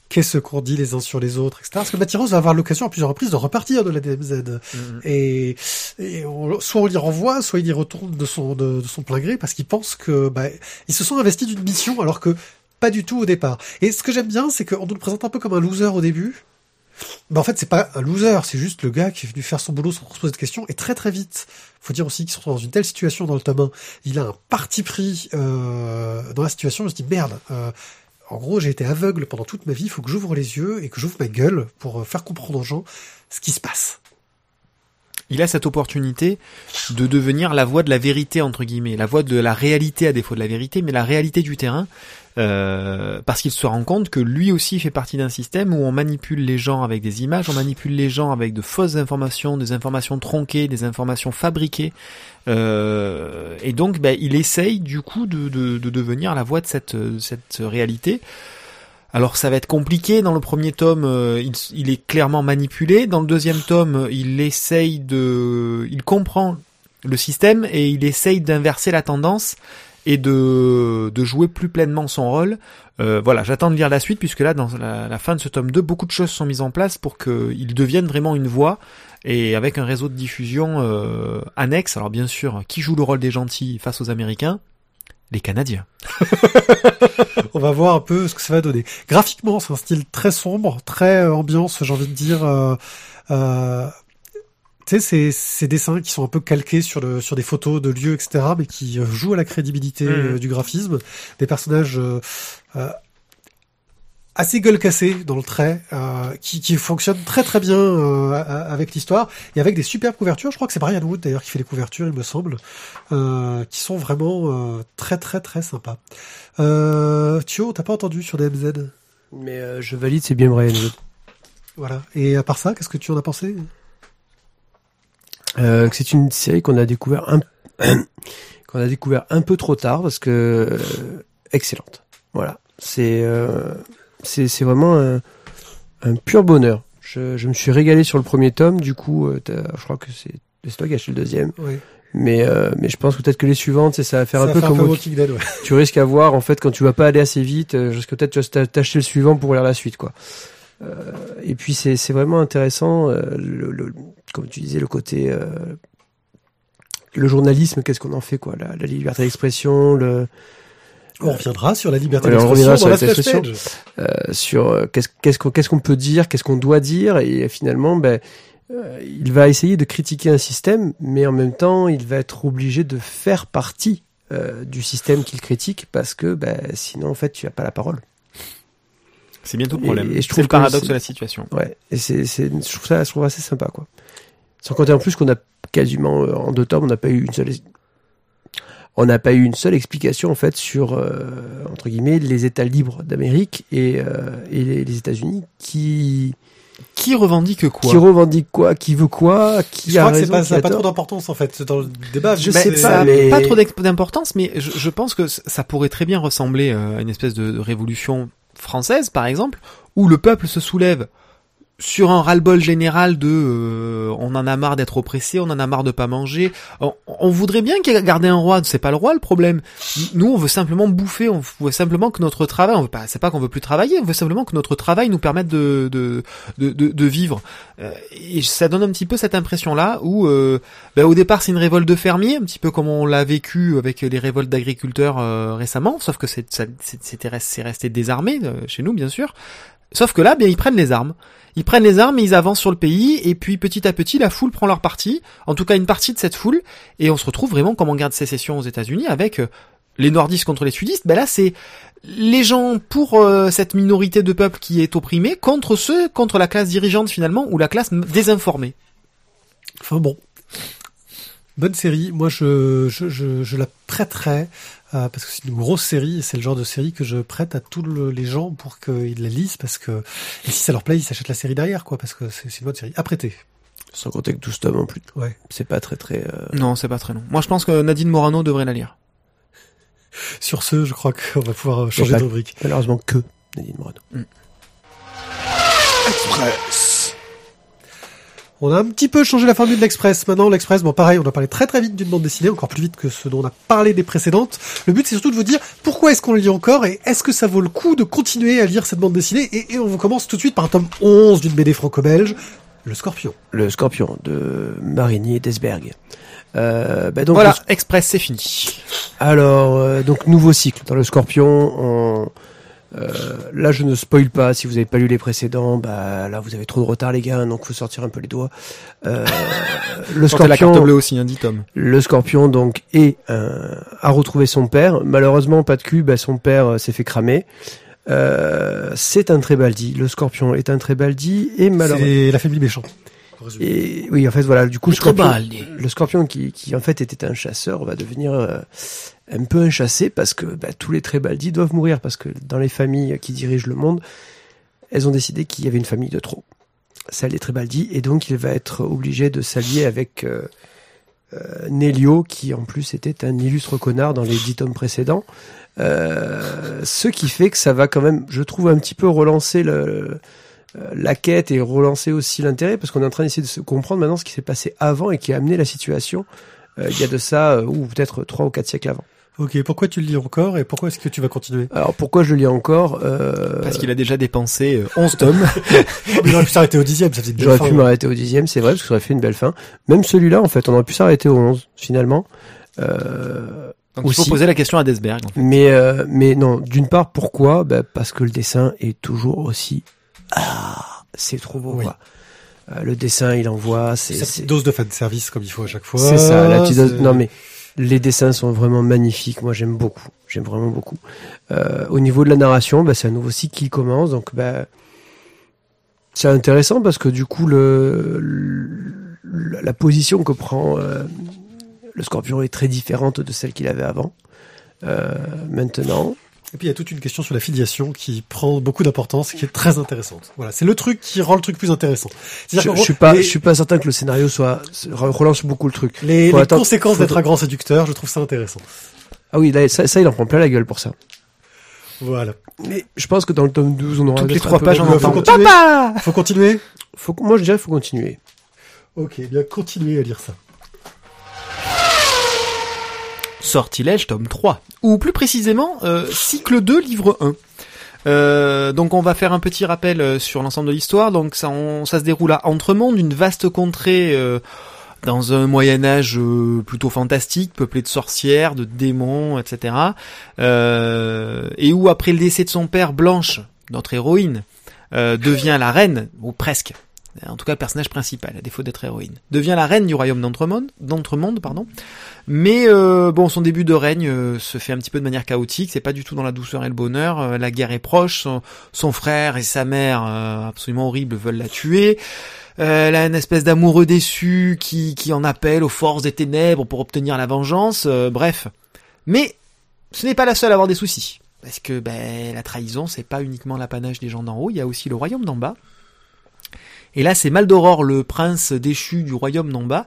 Qu'est-ce qu'on dit les uns sur les autres, etc. Parce que Mathiros va avoir l'occasion à plusieurs reprises de repartir de la DMZ. Et, et on- soit on l'y renvoie, soit il y retourne de son, de, de son plein gré parce qu'il pense que bah, ils se sont investis d'une mission alors que pas du tout au départ. Et ce que j'aime bien, c'est qu'on nous le présente un peu comme un loser au début. Mais en fait, c'est pas un loser, c'est juste le gars qui est venu faire son boulot sans se poser de questions. Et très très vite, faut dire aussi qu'ils sont dans une telle situation dans le tome 1, il a un parti pris euh, dans la situation. Il se dit merde. euh, en gros, j'ai été aveugle pendant toute ma vie. Il faut que j'ouvre les yeux et que j'ouvre ma gueule pour euh, faire comprendre aux gens ce qui se passe. Il a cette opportunité de devenir la voix de la vérité entre guillemets, la voix de la réalité à défaut de la vérité, mais la réalité du terrain, euh, parce qu'il se rend compte que lui aussi fait partie d'un système où on manipule les gens avec des images, on manipule les gens avec de fausses informations, des informations tronquées, des informations fabriquées, euh, et donc ben, il essaye du coup de, de, de devenir la voix de cette, cette réalité. Alors ça va être compliqué. Dans le premier tome, euh, il, est clairement manipulé. Dans le deuxième tome, il essaye de, il comprend le système et il essaye d'inverser la tendance et de, de jouer plus pleinement son rôle. Euh, voilà, j'attends de lire la suite puisque là, dans la, la fin de ce tome 2, beaucoup de choses sont mises en place pour qu'il devienne vraiment une voix et avec un réseau de diffusion euh, annexe. Alors bien sûr, qui joue le rôle des gentils face aux Américains? Les Canadiens. On va voir un peu ce que ça va donner. Graphiquement, c'est un style très sombre, très euh, ambiance, j'ai envie de dire. Euh, euh, tu sais, ces, ces dessins qui sont un peu calqués sur, le, sur des photos de lieux, etc., mais qui euh, jouent à la crédibilité Mhm. euh, du graphisme. Des personnages assez gueule cassée dans le trait, euh, qui, qui fonctionnent très très bien euh, avec l'histoire, et avec des superbes couvertures. Je crois que c'est Brian Wood d'ailleurs qui fait les couvertures, il me semble, euh, qui sont vraiment euh, très très très sympas. Euh, Thio, t'as pas entendu sur DMZ Mais euh, je valide, c'est bien Brian Wood. Voilà. Et à part ça, qu'est-ce que tu en as pensé? Euh, que c'est une série qu'on a découvert un qu'on a découvert un peu trop tard parce que excellente. Voilà, c'est euh, c'est c'est vraiment un, un pur bonheur. Je, je me suis régalé sur le premier tome, du coup, euh, je crois que c'est toi qui as acheté le deuxième, Oui. mais euh, mais je pense peut-être que les suivantes, c'est ça va faire Ça un va peu faire comme Walking Dead, ouais. tu risques à voir en fait quand tu vas pas aller assez vite, euh, jusqu'à peut-être tu vas t'a- t'acheter le suivant pour lire la suite quoi. Euh, et puis c'est c'est vraiment intéressant le, le- comme tu disais le côté le journalisme qu'est-ce qu'on en fait quoi la, la liberté d'expression le On reviendra sur la liberté d'expression sur la euh, sur euh, qu'est-ce qu'on qu'est-ce qu'on peut dire qu'est-ce qu'on doit dire et finalement ben euh, il va essayer de critiquer un système mais en même temps il va être obligé de faire partie euh, du système qu'il critique parce que ben sinon en fait tu as pas la parole C'est bientôt le Et- problème. et je C'est trouve le paradoxe de la situation. Ouais, et c'est, je trouve ça, je trouve assez sympa, quoi. Sans compter en plus qu'on a quasiment, euh, en deux tomes, on n'a pas eu une seule, on n'a pas eu une seule explication, en fait, sur, euh, entre guillemets, les États libres d'Amérique et, euh, et les, les États-Unis qui, Qui revendique quoi qui revendiquent quoi, qui veut quoi, qui Je a crois que pas, ça n'a pas trop d'importance en fait dans le débat. Je sais pas, mais- pas trop d'importance, mais je, je pense que ça pourrait très bien ressembler euh, à une espèce de, de révolution française, par exemple, où le peuple se soulève sur un ras-le-bol général de euh, on en a marre d'être oppressé, on en a marre de pas manger. On, on voudrait bien qu'il garder un roi, c'est pas le roi le problème. Nous on veut simplement bouffer, on veut simplement que notre travail, on veut pas, c'est pas qu'on veut plus travailler, on veut simplement que notre travail nous permette de de de, de, vivre. Euh, et ça donne un petit peu cette impression là où euh, ben, au départ c'est une révolte de fermiers, un petit peu comme on l'a vécu avec les révoltes d'agriculteurs euh, récemment, sauf que c'est- c'était c'est resté désarmé euh, chez nous bien sûr. Sauf que là, bien, ils prennent les armes. Ils prennent les armes et ils avancent sur le pays, et puis petit à petit, la foule prend leur parti, en tout cas une partie de cette foule, et on se retrouve vraiment comme en guerre de sécession aux États-Unis avec euh, les nordistes contre les sudistes. Ben là, c'est les gens pour euh, cette minorité de peuple qui est opprimée contre ceux contre la classe dirigeante finalement ou la classe désinformée. Enfin bon. Bonne série. Moi, je, je, je, je la prêterais euh, parce que c'est une grosse série et c'est le genre de série que je prête à tous le- les gens pour qu'ils la lisent parce que et si ça leur plaît, ils s'achètent la série derrière quoi parce que c'est une bonne série. À prêter. Sans compter que 12 tomes en plus. Ouais. C'est pas très très... euh, Non, c'est pas très long. Moi, je pense que Nadine Morano devrait la lire. Sur ce, je crois qu'on va pouvoir changer pas- de rubrique. Malheureusement que Nadine Morano. Express. On a un petit peu changé la formule de l'Express. Maintenant, l'Express, bon, pareil, on a parlé très très vite d'une bande dessinée, encore plus vite que ce dont on a parlé des précédentes. Le but, c'est surtout de vous dire pourquoi est-ce qu'on le lit encore et est-ce que ça vaut le coup de continuer à lire cette bande dessinée. Et, et on vous commence tout de suite par un tome 11 d'une BD franco-belge, Le Scorpion. Le Scorpion de Marigny Desberg. Euh, bah donc, voilà, le- Express, c'est fini. Alors, euh, donc nouveau cycle dans le Scorpion. On, euh, là, je ne spoil pas. Si vous n'avez pas lu les précédents, bah là, vous avez trop de retard, les gars. Donc, faut sortir un peu les doigts. Euh, le Sortez la carte Scorpion, bleue aussi, hein, dit Tom. le Scorpion, donc, est euh, a retrouvé son père. Malheureusement, pas de cul. Bah, son père euh, s'est fait cramer. Euh, c'est un Trébaldi. Le Scorpion est un Trébaldi et malheureusement. C'est la famille méchant. Et oui, en fait, voilà. Du coup, le Scorpion, le scorpion qui, qui en fait était un chasseur va devenir euh, un peu un chassé parce que bah, tous les Trébaldi doivent mourir parce que dans les familles qui dirigent le monde, elles ont décidé qu'il y avait une famille de trop, celle des Trébaldi, et donc il va être obligé de s'allier avec euh, euh, Nélio qui en plus était un illustre connard dans les dix tomes précédents. Euh, ce qui fait que ça va quand même, je trouve, un petit peu relancer le, euh, la quête et relancer aussi l'intérêt parce qu'on est en train d'essayer de se comprendre maintenant ce qui s'est passé avant et qui a amené la situation euh, il y a de ça ou peut-être trois ou quatre siècles avant. Ok, pourquoi tu le lis encore et pourquoi est-ce que tu vas continuer? Alors pourquoi je le lis encore euh, Parce qu'il a déjà dépensé euh, 11 tomes. Oh, mais J'aurais pu s'arrêter au dixième, ça faisait une J'aurais pu ouais. m'arrêter au dixième, c'est vrai, parce que ça aurait fait une belle fin. Même celui-là, en fait, on aurait pu s'arrêter au 11, finalement. Euh, Donc il faut Aussi. poser la question à Desberg. en fait. mais, euh, mais non, d'une part, pourquoi? Bah, Parce que le dessin est toujours aussi... Ah, c'est trop beau, Oui. quoi. Euh, le dessin, il envoie, c'est... Dose de fan service comme il faut à chaque fois. C'est ça, la petite dose- Non mais les dessins sont vraiment magnifiques. Moi, j'aime beaucoup. J'aime vraiment beaucoup. Euh, au niveau de la narration, bah, c'est un nouveau cycle qui commence, donc bah, c'est intéressant parce que du coup, la position que prend euh, le Scorpion est très différente de celle qu'il avait avant. Euh, maintenant, Et puis il y a toute une question sur la filiation qui prend beaucoup d'importance, qui est très intéressante. Voilà, c'est le truc qui rend le truc plus intéressant. je, je suis pas, les, je suis pas certain que le scénario soit relance beaucoup le truc. les, les attendre- conséquences d'être un grand séducteur, je trouve ça intéressant. Ah oui, là, ça, ça, il en prend plein la gueule pour ça. Voilà. Mais je pense que dans le tome 12, on aura Toutes les trois peu pages, de faut continuer. Papa Faut continuer Faut, moi, je dirais qu'il faut continuer. Ok, bien continuez à lire ça. Sortilège tome 3. Ou plus précisément, euh, cycle 2, livre 1. Euh, donc on va faire un petit rappel euh, sur l'ensemble de l'histoire. Donc ça, ça se déroule à Entremonde, une vaste contrée dans un Moyen Âge plutôt fantastique, peuplé de sorcières, de démons, etc. Et où après le décès de son père, Blanche, notre héroïne, devient la reine, ou presque, en tout cas le personnage principal, à défaut d'être héroïne, devient la reine du royaume d'Entremonde, d'Entremonde, pardon. Mais euh, bon, son début de règne euh, se fait un petit peu de manière chaotique. C'est pas du tout dans la douceur et le bonheur. Euh, la guerre est proche. Son, frère et sa mère, euh, absolument horribles, veulent la tuer. Euh, elle a une espèce d'amoureux déçu qui, qui en appelle aux forces des ténèbres pour obtenir la vengeance. euh, bref. Mais ce n'est pas la seule à avoir des soucis. Parce que ben, la trahison, c'est pas uniquement l'apanage des gens d'en haut, il y a aussi le royaume d'en bas. Et là, c'est Maldoror, le prince déchu du royaume d'en bas,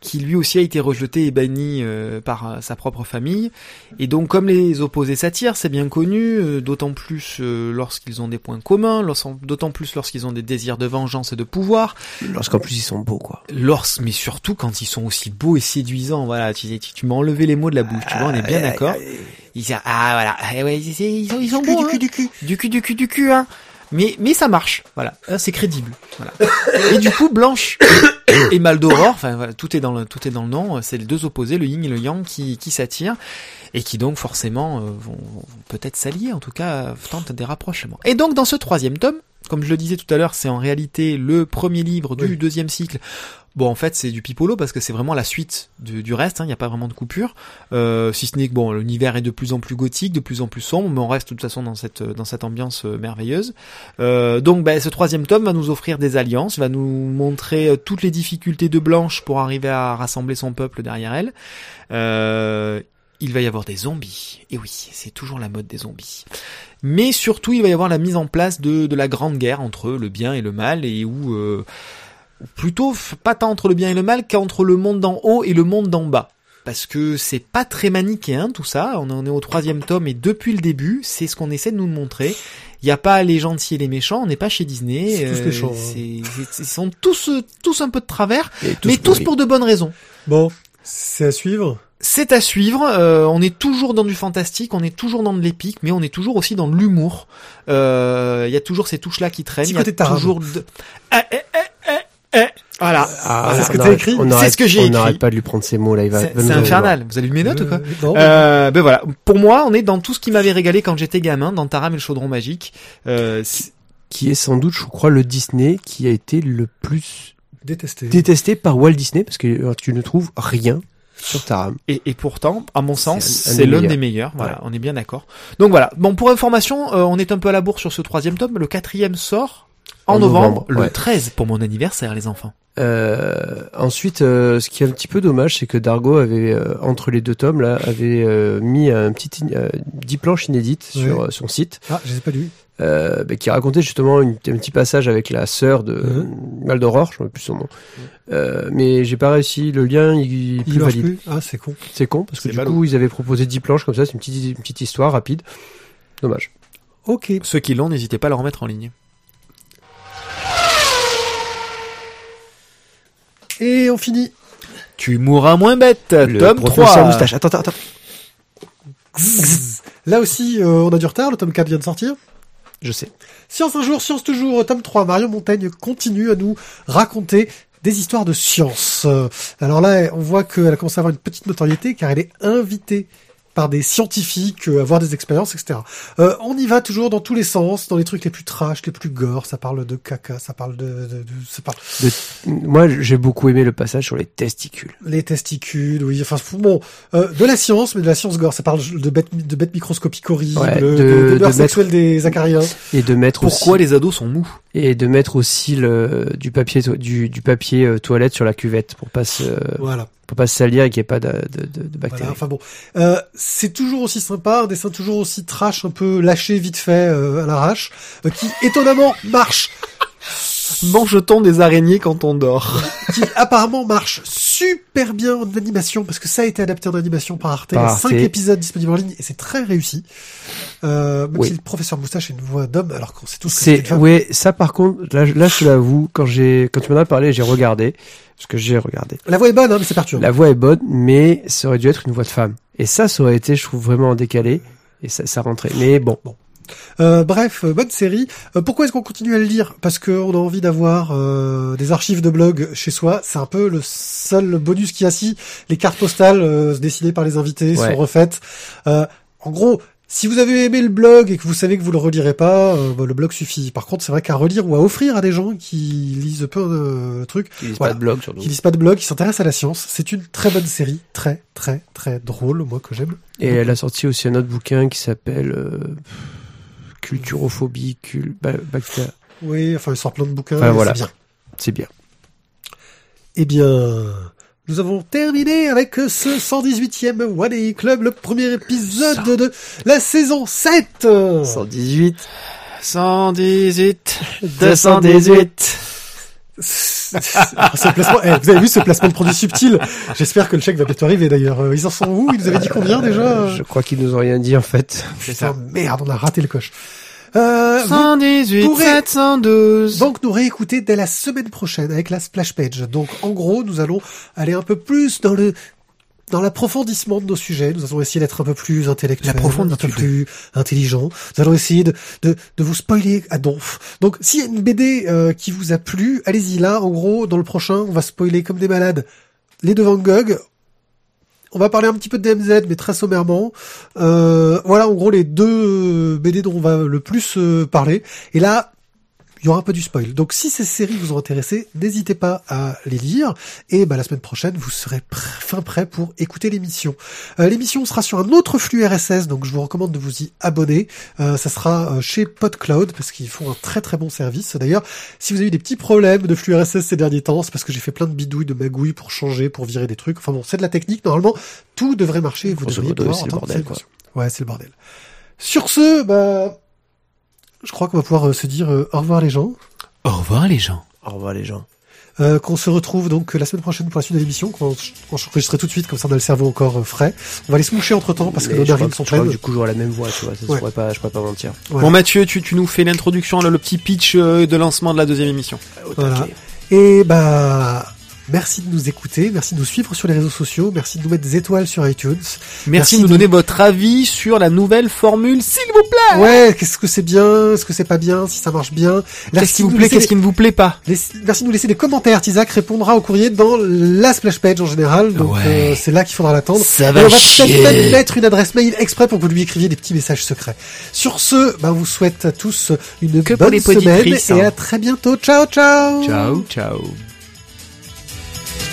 qui lui aussi a été rejeté et banni euh, par euh, sa propre famille. Et donc, comme les opposés s'attirent, c'est bien connu, euh, d'autant plus euh, lorsqu'ils ont des points communs, d'autant plus lorsqu'ils ont des désirs de vengeance et de pouvoir, Lorsqu'en plus ils sont beaux, quoi. lors, mais surtout quand ils sont aussi beaux et séduisants. Voilà, tu, tu, tu m'as enlevé les mots de la bouche, tu vois, on est bien d'accord. Ils disent, ah voilà, eh ouais, c'est- ils sont, ils sont hein. du cul. du cul, du cul, du cul, hein. Mais, mais ça marche, voilà. Ah, C'est crédible, voilà. Et du coup, Blanche et Maldoror, enfin, voilà, tout est dans le, tout est dans le nom. C'est les deux opposés, le yin et le yang, qui, qui s'attirent et qui donc forcément euh, vont, vont peut-être s'allier, en tout cas euh, tentent des rapprochements. Et donc dans ce troisième tome, comme je le disais tout à l'heure, c'est en réalité le premier livre du Oui. deuxième cycle. Bon, en fait, c'est du pipolo parce que c'est vraiment la suite du, reste. hein, Il n'y a pas vraiment de coupure, euh, si ce n'est que bon, l'univers est de plus en plus gothique, de plus en plus sombre, mais on reste de toute façon dans cette dans cette ambiance euh, merveilleuse. Euh, donc, ben, ce troisième tome va nous offrir des alliances, va nous montrer euh, toutes les difficultés de Blanche pour arriver à rassembler son peuple derrière elle. Euh, il va y avoir des zombies. Et oui, c'est toujours la mode des zombies. Mais surtout, il va y avoir la mise en place de, de la grande guerre entre le bien et le mal, et où euh, plutôt pas tant entre le bien et le mal qu'entre le monde d'en haut et le monde d'en bas. Parce que c'est pas très manichéen tout ça. On en est au troisième tome et depuis le début, c'est ce qu'on essaie de nous montrer. Il n'y a pas les gentils et les méchants. On n'est pas chez Disney. Euh, méchants, hein. Ils sont tous euh, tous un peu de travers, Et mais tous pour de bonnes raisons. Bon, c'est à suivre. C'est à suivre. euh, on est toujours dans du fantastique, on est toujours dans de l'épique, mais on est toujours aussi dans de l'humour. Euh, Il y a toujours ces touches-là qui traînent. Il y a toujours de... Eh, eh. Voilà. Ah, c'est ce que on t'as écrit on C'est ce que j'ai On écrit. n'arrête pas de lui prendre ses mots là. Il va. C'est infernal. Vous avez lu mes notes ou quoi Euh, non. euh, ben voilà. Pour moi, on est dans tout ce qui m'avait régalé quand j'étais gamin, dans Taram et le chaudron magique. Euh, Qui est sans doute, je crois, le Disney qui a été le plus Détesté. détesté par Walt Disney parce que euh, tu ne trouves rien sur Taram. et, et pourtant, à mon sens, C'est l'un des meilleurs. Voilà, on est bien d'accord. Donc voilà. Bon, pour information, euh, on est un peu à la bourre sur ce troisième tome. Le quatrième sort en, En novembre, novembre, le ouais. 13 pour mon anniversaire, les enfants. Euh, ensuite, euh, ce qui est un petit peu dommage, c'est que Dargo avait euh, entre les deux tomes là avait euh, mis un petit euh, 10 planches inédites Ouais. sur euh, son site, Ah, je les ai pas lus. euh, bah, qui racontait justement une- un petit passage avec la sœur de Mhm. Maldoror, je ne sais plus son nom. Euh, mais j'ai pas réussi, le lien il, il est plus marchent valide. plus. Ah, c'est con. C'est con parce que du coup ils avaient proposé 10 planches comme ça, c'est une petite une petite histoire rapide. Dommage. Ok. Ceux qui l'ont, n'hésitez pas à le remettre en ligne. Et on finit. Tu mourras moins bête. Le tome professeur 3. moustache. Attends, attends, attends. Là aussi, euh, on a du retard. Le tome 4 vient de sortir. Je sais. Science un jour, science toujours, tome 3. Marion Montaigne continue à nous raconter des histoires de science. Euh, Alors là, on voit qu'elle a commencé à avoir une petite notoriété car elle est invitée par des scientifiques euh, avoir des expériences, etc. Euh, on y va toujours dans tous les sens, dans les trucs les plus trash, les plus gore. Ça parle de caca, ça parle de, de, de- ça parle Moi, j'ai beaucoup aimé le passage sur les testicules. les testicules, oui. Enfin bon, euh, de la science, mais de la science gore. Ça parle de bêtes, de bêtes microscopiques horribles, Ouais, de, de- de, de beurre mettre- sexuel des acariens. Et de mettre Pourquoi aussi, les ados sont mous et de mettre aussi le, du papier, du, du papier euh, toilette sur la cuvette pour pas se, Voilà. Pour pas se salir et qu'il n'y ait pas de, de, de, de bactéries. Voilà, enfin bon, euh, c'est toujours aussi sympa, un dessin toujours aussi trash, un peu lâché vite fait euh, à l'arrache, euh, qui étonnamment marche, Mange-t-on des araignées quand on dort. Qui apparemment marche super bien en animation, parce que ça a été adapté en animation par Arte, il y a cinq épisodes disponibles en ligne, et c'est très réussi. Euh, même Oui. si le professeur Moustache est une voix d'homme, alors qu'on sait tous que c'est C'est, une femme. ouais, ça par contre, là, je- là, je te l'avoue, quand j'ai, quand tu m'en as parlé, j'ai regardé, parce que j'ai regardé. La voix est bonne, hein, mais c'est perturbant. La voix est bonne, mais ça aurait dû être une voix de femme. Et ça, ça aurait été, je trouve, vraiment décalé. Et ça, ça rentrait. Mais bon. Euh, bref, euh, bonne série. Euh, pourquoi est-ce qu'on continue à le lire? Parce qu'on a envie d'avoir euh, des archives de blog chez soi. C'est un peu le seul bonus qu'il y a si les cartes postales euh, dessinées par les invités Ouais. sont refaites. Euh, en gros, si vous avez aimé le blog et que vous savez que vous le relirez pas, euh, bah, le blog suffit. Par contre, c'est vrai qu'à relire ou à offrir à des gens qui lisent peu euh, le truc, Ils lisent Voilà. pas de blog, surtout. qui lisent pas de blog, qui s'intéressent à la science, c'est une très bonne série, très très très drôle, moi que j'aime. Et elle a sorti aussi un autre bouquin qui s'appelle euh, Culturophobie, cul... ba- bactérie. Oui, enfin, il sort plein de bouquins, Enfin, et voilà. c'est bien. C'est bien. Eh bien, nous avons terminé avec ce 118e One Day Club, le premier épisode de la saison 7. 118. 118, 218. ce placement, eh, vous avez vu ce placement de produit subtil J'espère que le chèque va bientôt arriver d'ailleurs. Euh, Ils en sont où Ils nous avaient dit combien déjà Je crois qu'ils nous ont rien dit en fait. Putain, merde, on a raté le coche. Euh, vous 118, pourrez- 712. donc nous réécouter dès la semaine prochaine avec la splash page. Donc en gros, nous allons aller un peu plus dans le dans l'approfondissement de nos sujets. Nous allons essayer d'être un peu plus intellectuels, un peu plus intelligents. Nous allons essayer de, de, de vous spoiler à donf. Donc s'il y a une BD euh, qui vous a plu, allez-y là. En gros, dans le prochain, on va spoiler comme des malades les deux Van Gogh. On va parler un petit peu de DMZ, mais très sommairement. Euh, voilà, en gros, les deux BD dont on va le plus euh, parler. Et là, il y aura un peu du spoil. Donc, si ces séries vous ont intéressé, n'hésitez pas à les lire. Et bah, la semaine prochaine, vous serez pr- fin prêt pour écouter l'émission. Euh, l'émission sera sur un autre flux RSS, donc je vous recommande de vous y abonner. Euh, ça sera euh, chez PodCloud, parce qu'ils font un très très bon service. D'ailleurs, si vous avez eu des petits problèmes de flux RSS ces derniers temps, c'est parce que j'ai fait plein de bidouilles, de magouilles pour changer, pour virer des trucs. Enfin bon, c'est de la technique. Normalement, tout devrait marcher. et Vous devriez pouvoir c'est le bordel, quoi. Ouais, c'est le bordel. Sur ce, bah, je crois qu'on va pouvoir euh, se dire euh, au revoir les gens. Au revoir les gens. Au revoir les gens. Euh, qu'on se retrouve donc euh, la semaine prochaine pour la suite de l'émission, qu'on qu'on enregistrerait tout de suite, comme ça on a le cerveau encore euh, frais. On va aller se moucher entre temps parce que Mais nos narines sont pleines. Du coup, j'aurai la même voix, tu vois. Ça, Ouais. je pourrais pas, je pourrais pas mentir. Ouais. Bon Mathieu, tu, tu nous fais l'introduction, le petit pitch euh, de lancement de la deuxième émission. Au Voilà. Et bah, merci de nous écouter, merci de nous suivre sur les réseaux sociaux, merci de nous mettre des étoiles sur iTunes. Merci, Merci de nous donner votre avis sur la nouvelle formule, s'il vous plaît. Ouais, qu'est-ce que c'est bien, est-ce que c'est pas bien, si ça marche bien. Qu'est-ce qui vous plaît, qu'est-ce qui ne vous plaît pas Merci de nous laisser des commentaires. Isaac répondra au courrier dans la splash page en général, donc Ouais. euh, c'est là qu'il faudra l'attendre. Ça Et on va peut-être même mettre une adresse mail exprès pour que vous lui écriviez des petits messages secrets. Sur ce, bah, on vous souhaite à tous une Que bonne semaine et hein. à très bientôt. Ciao, ciao. Ciao, ciao.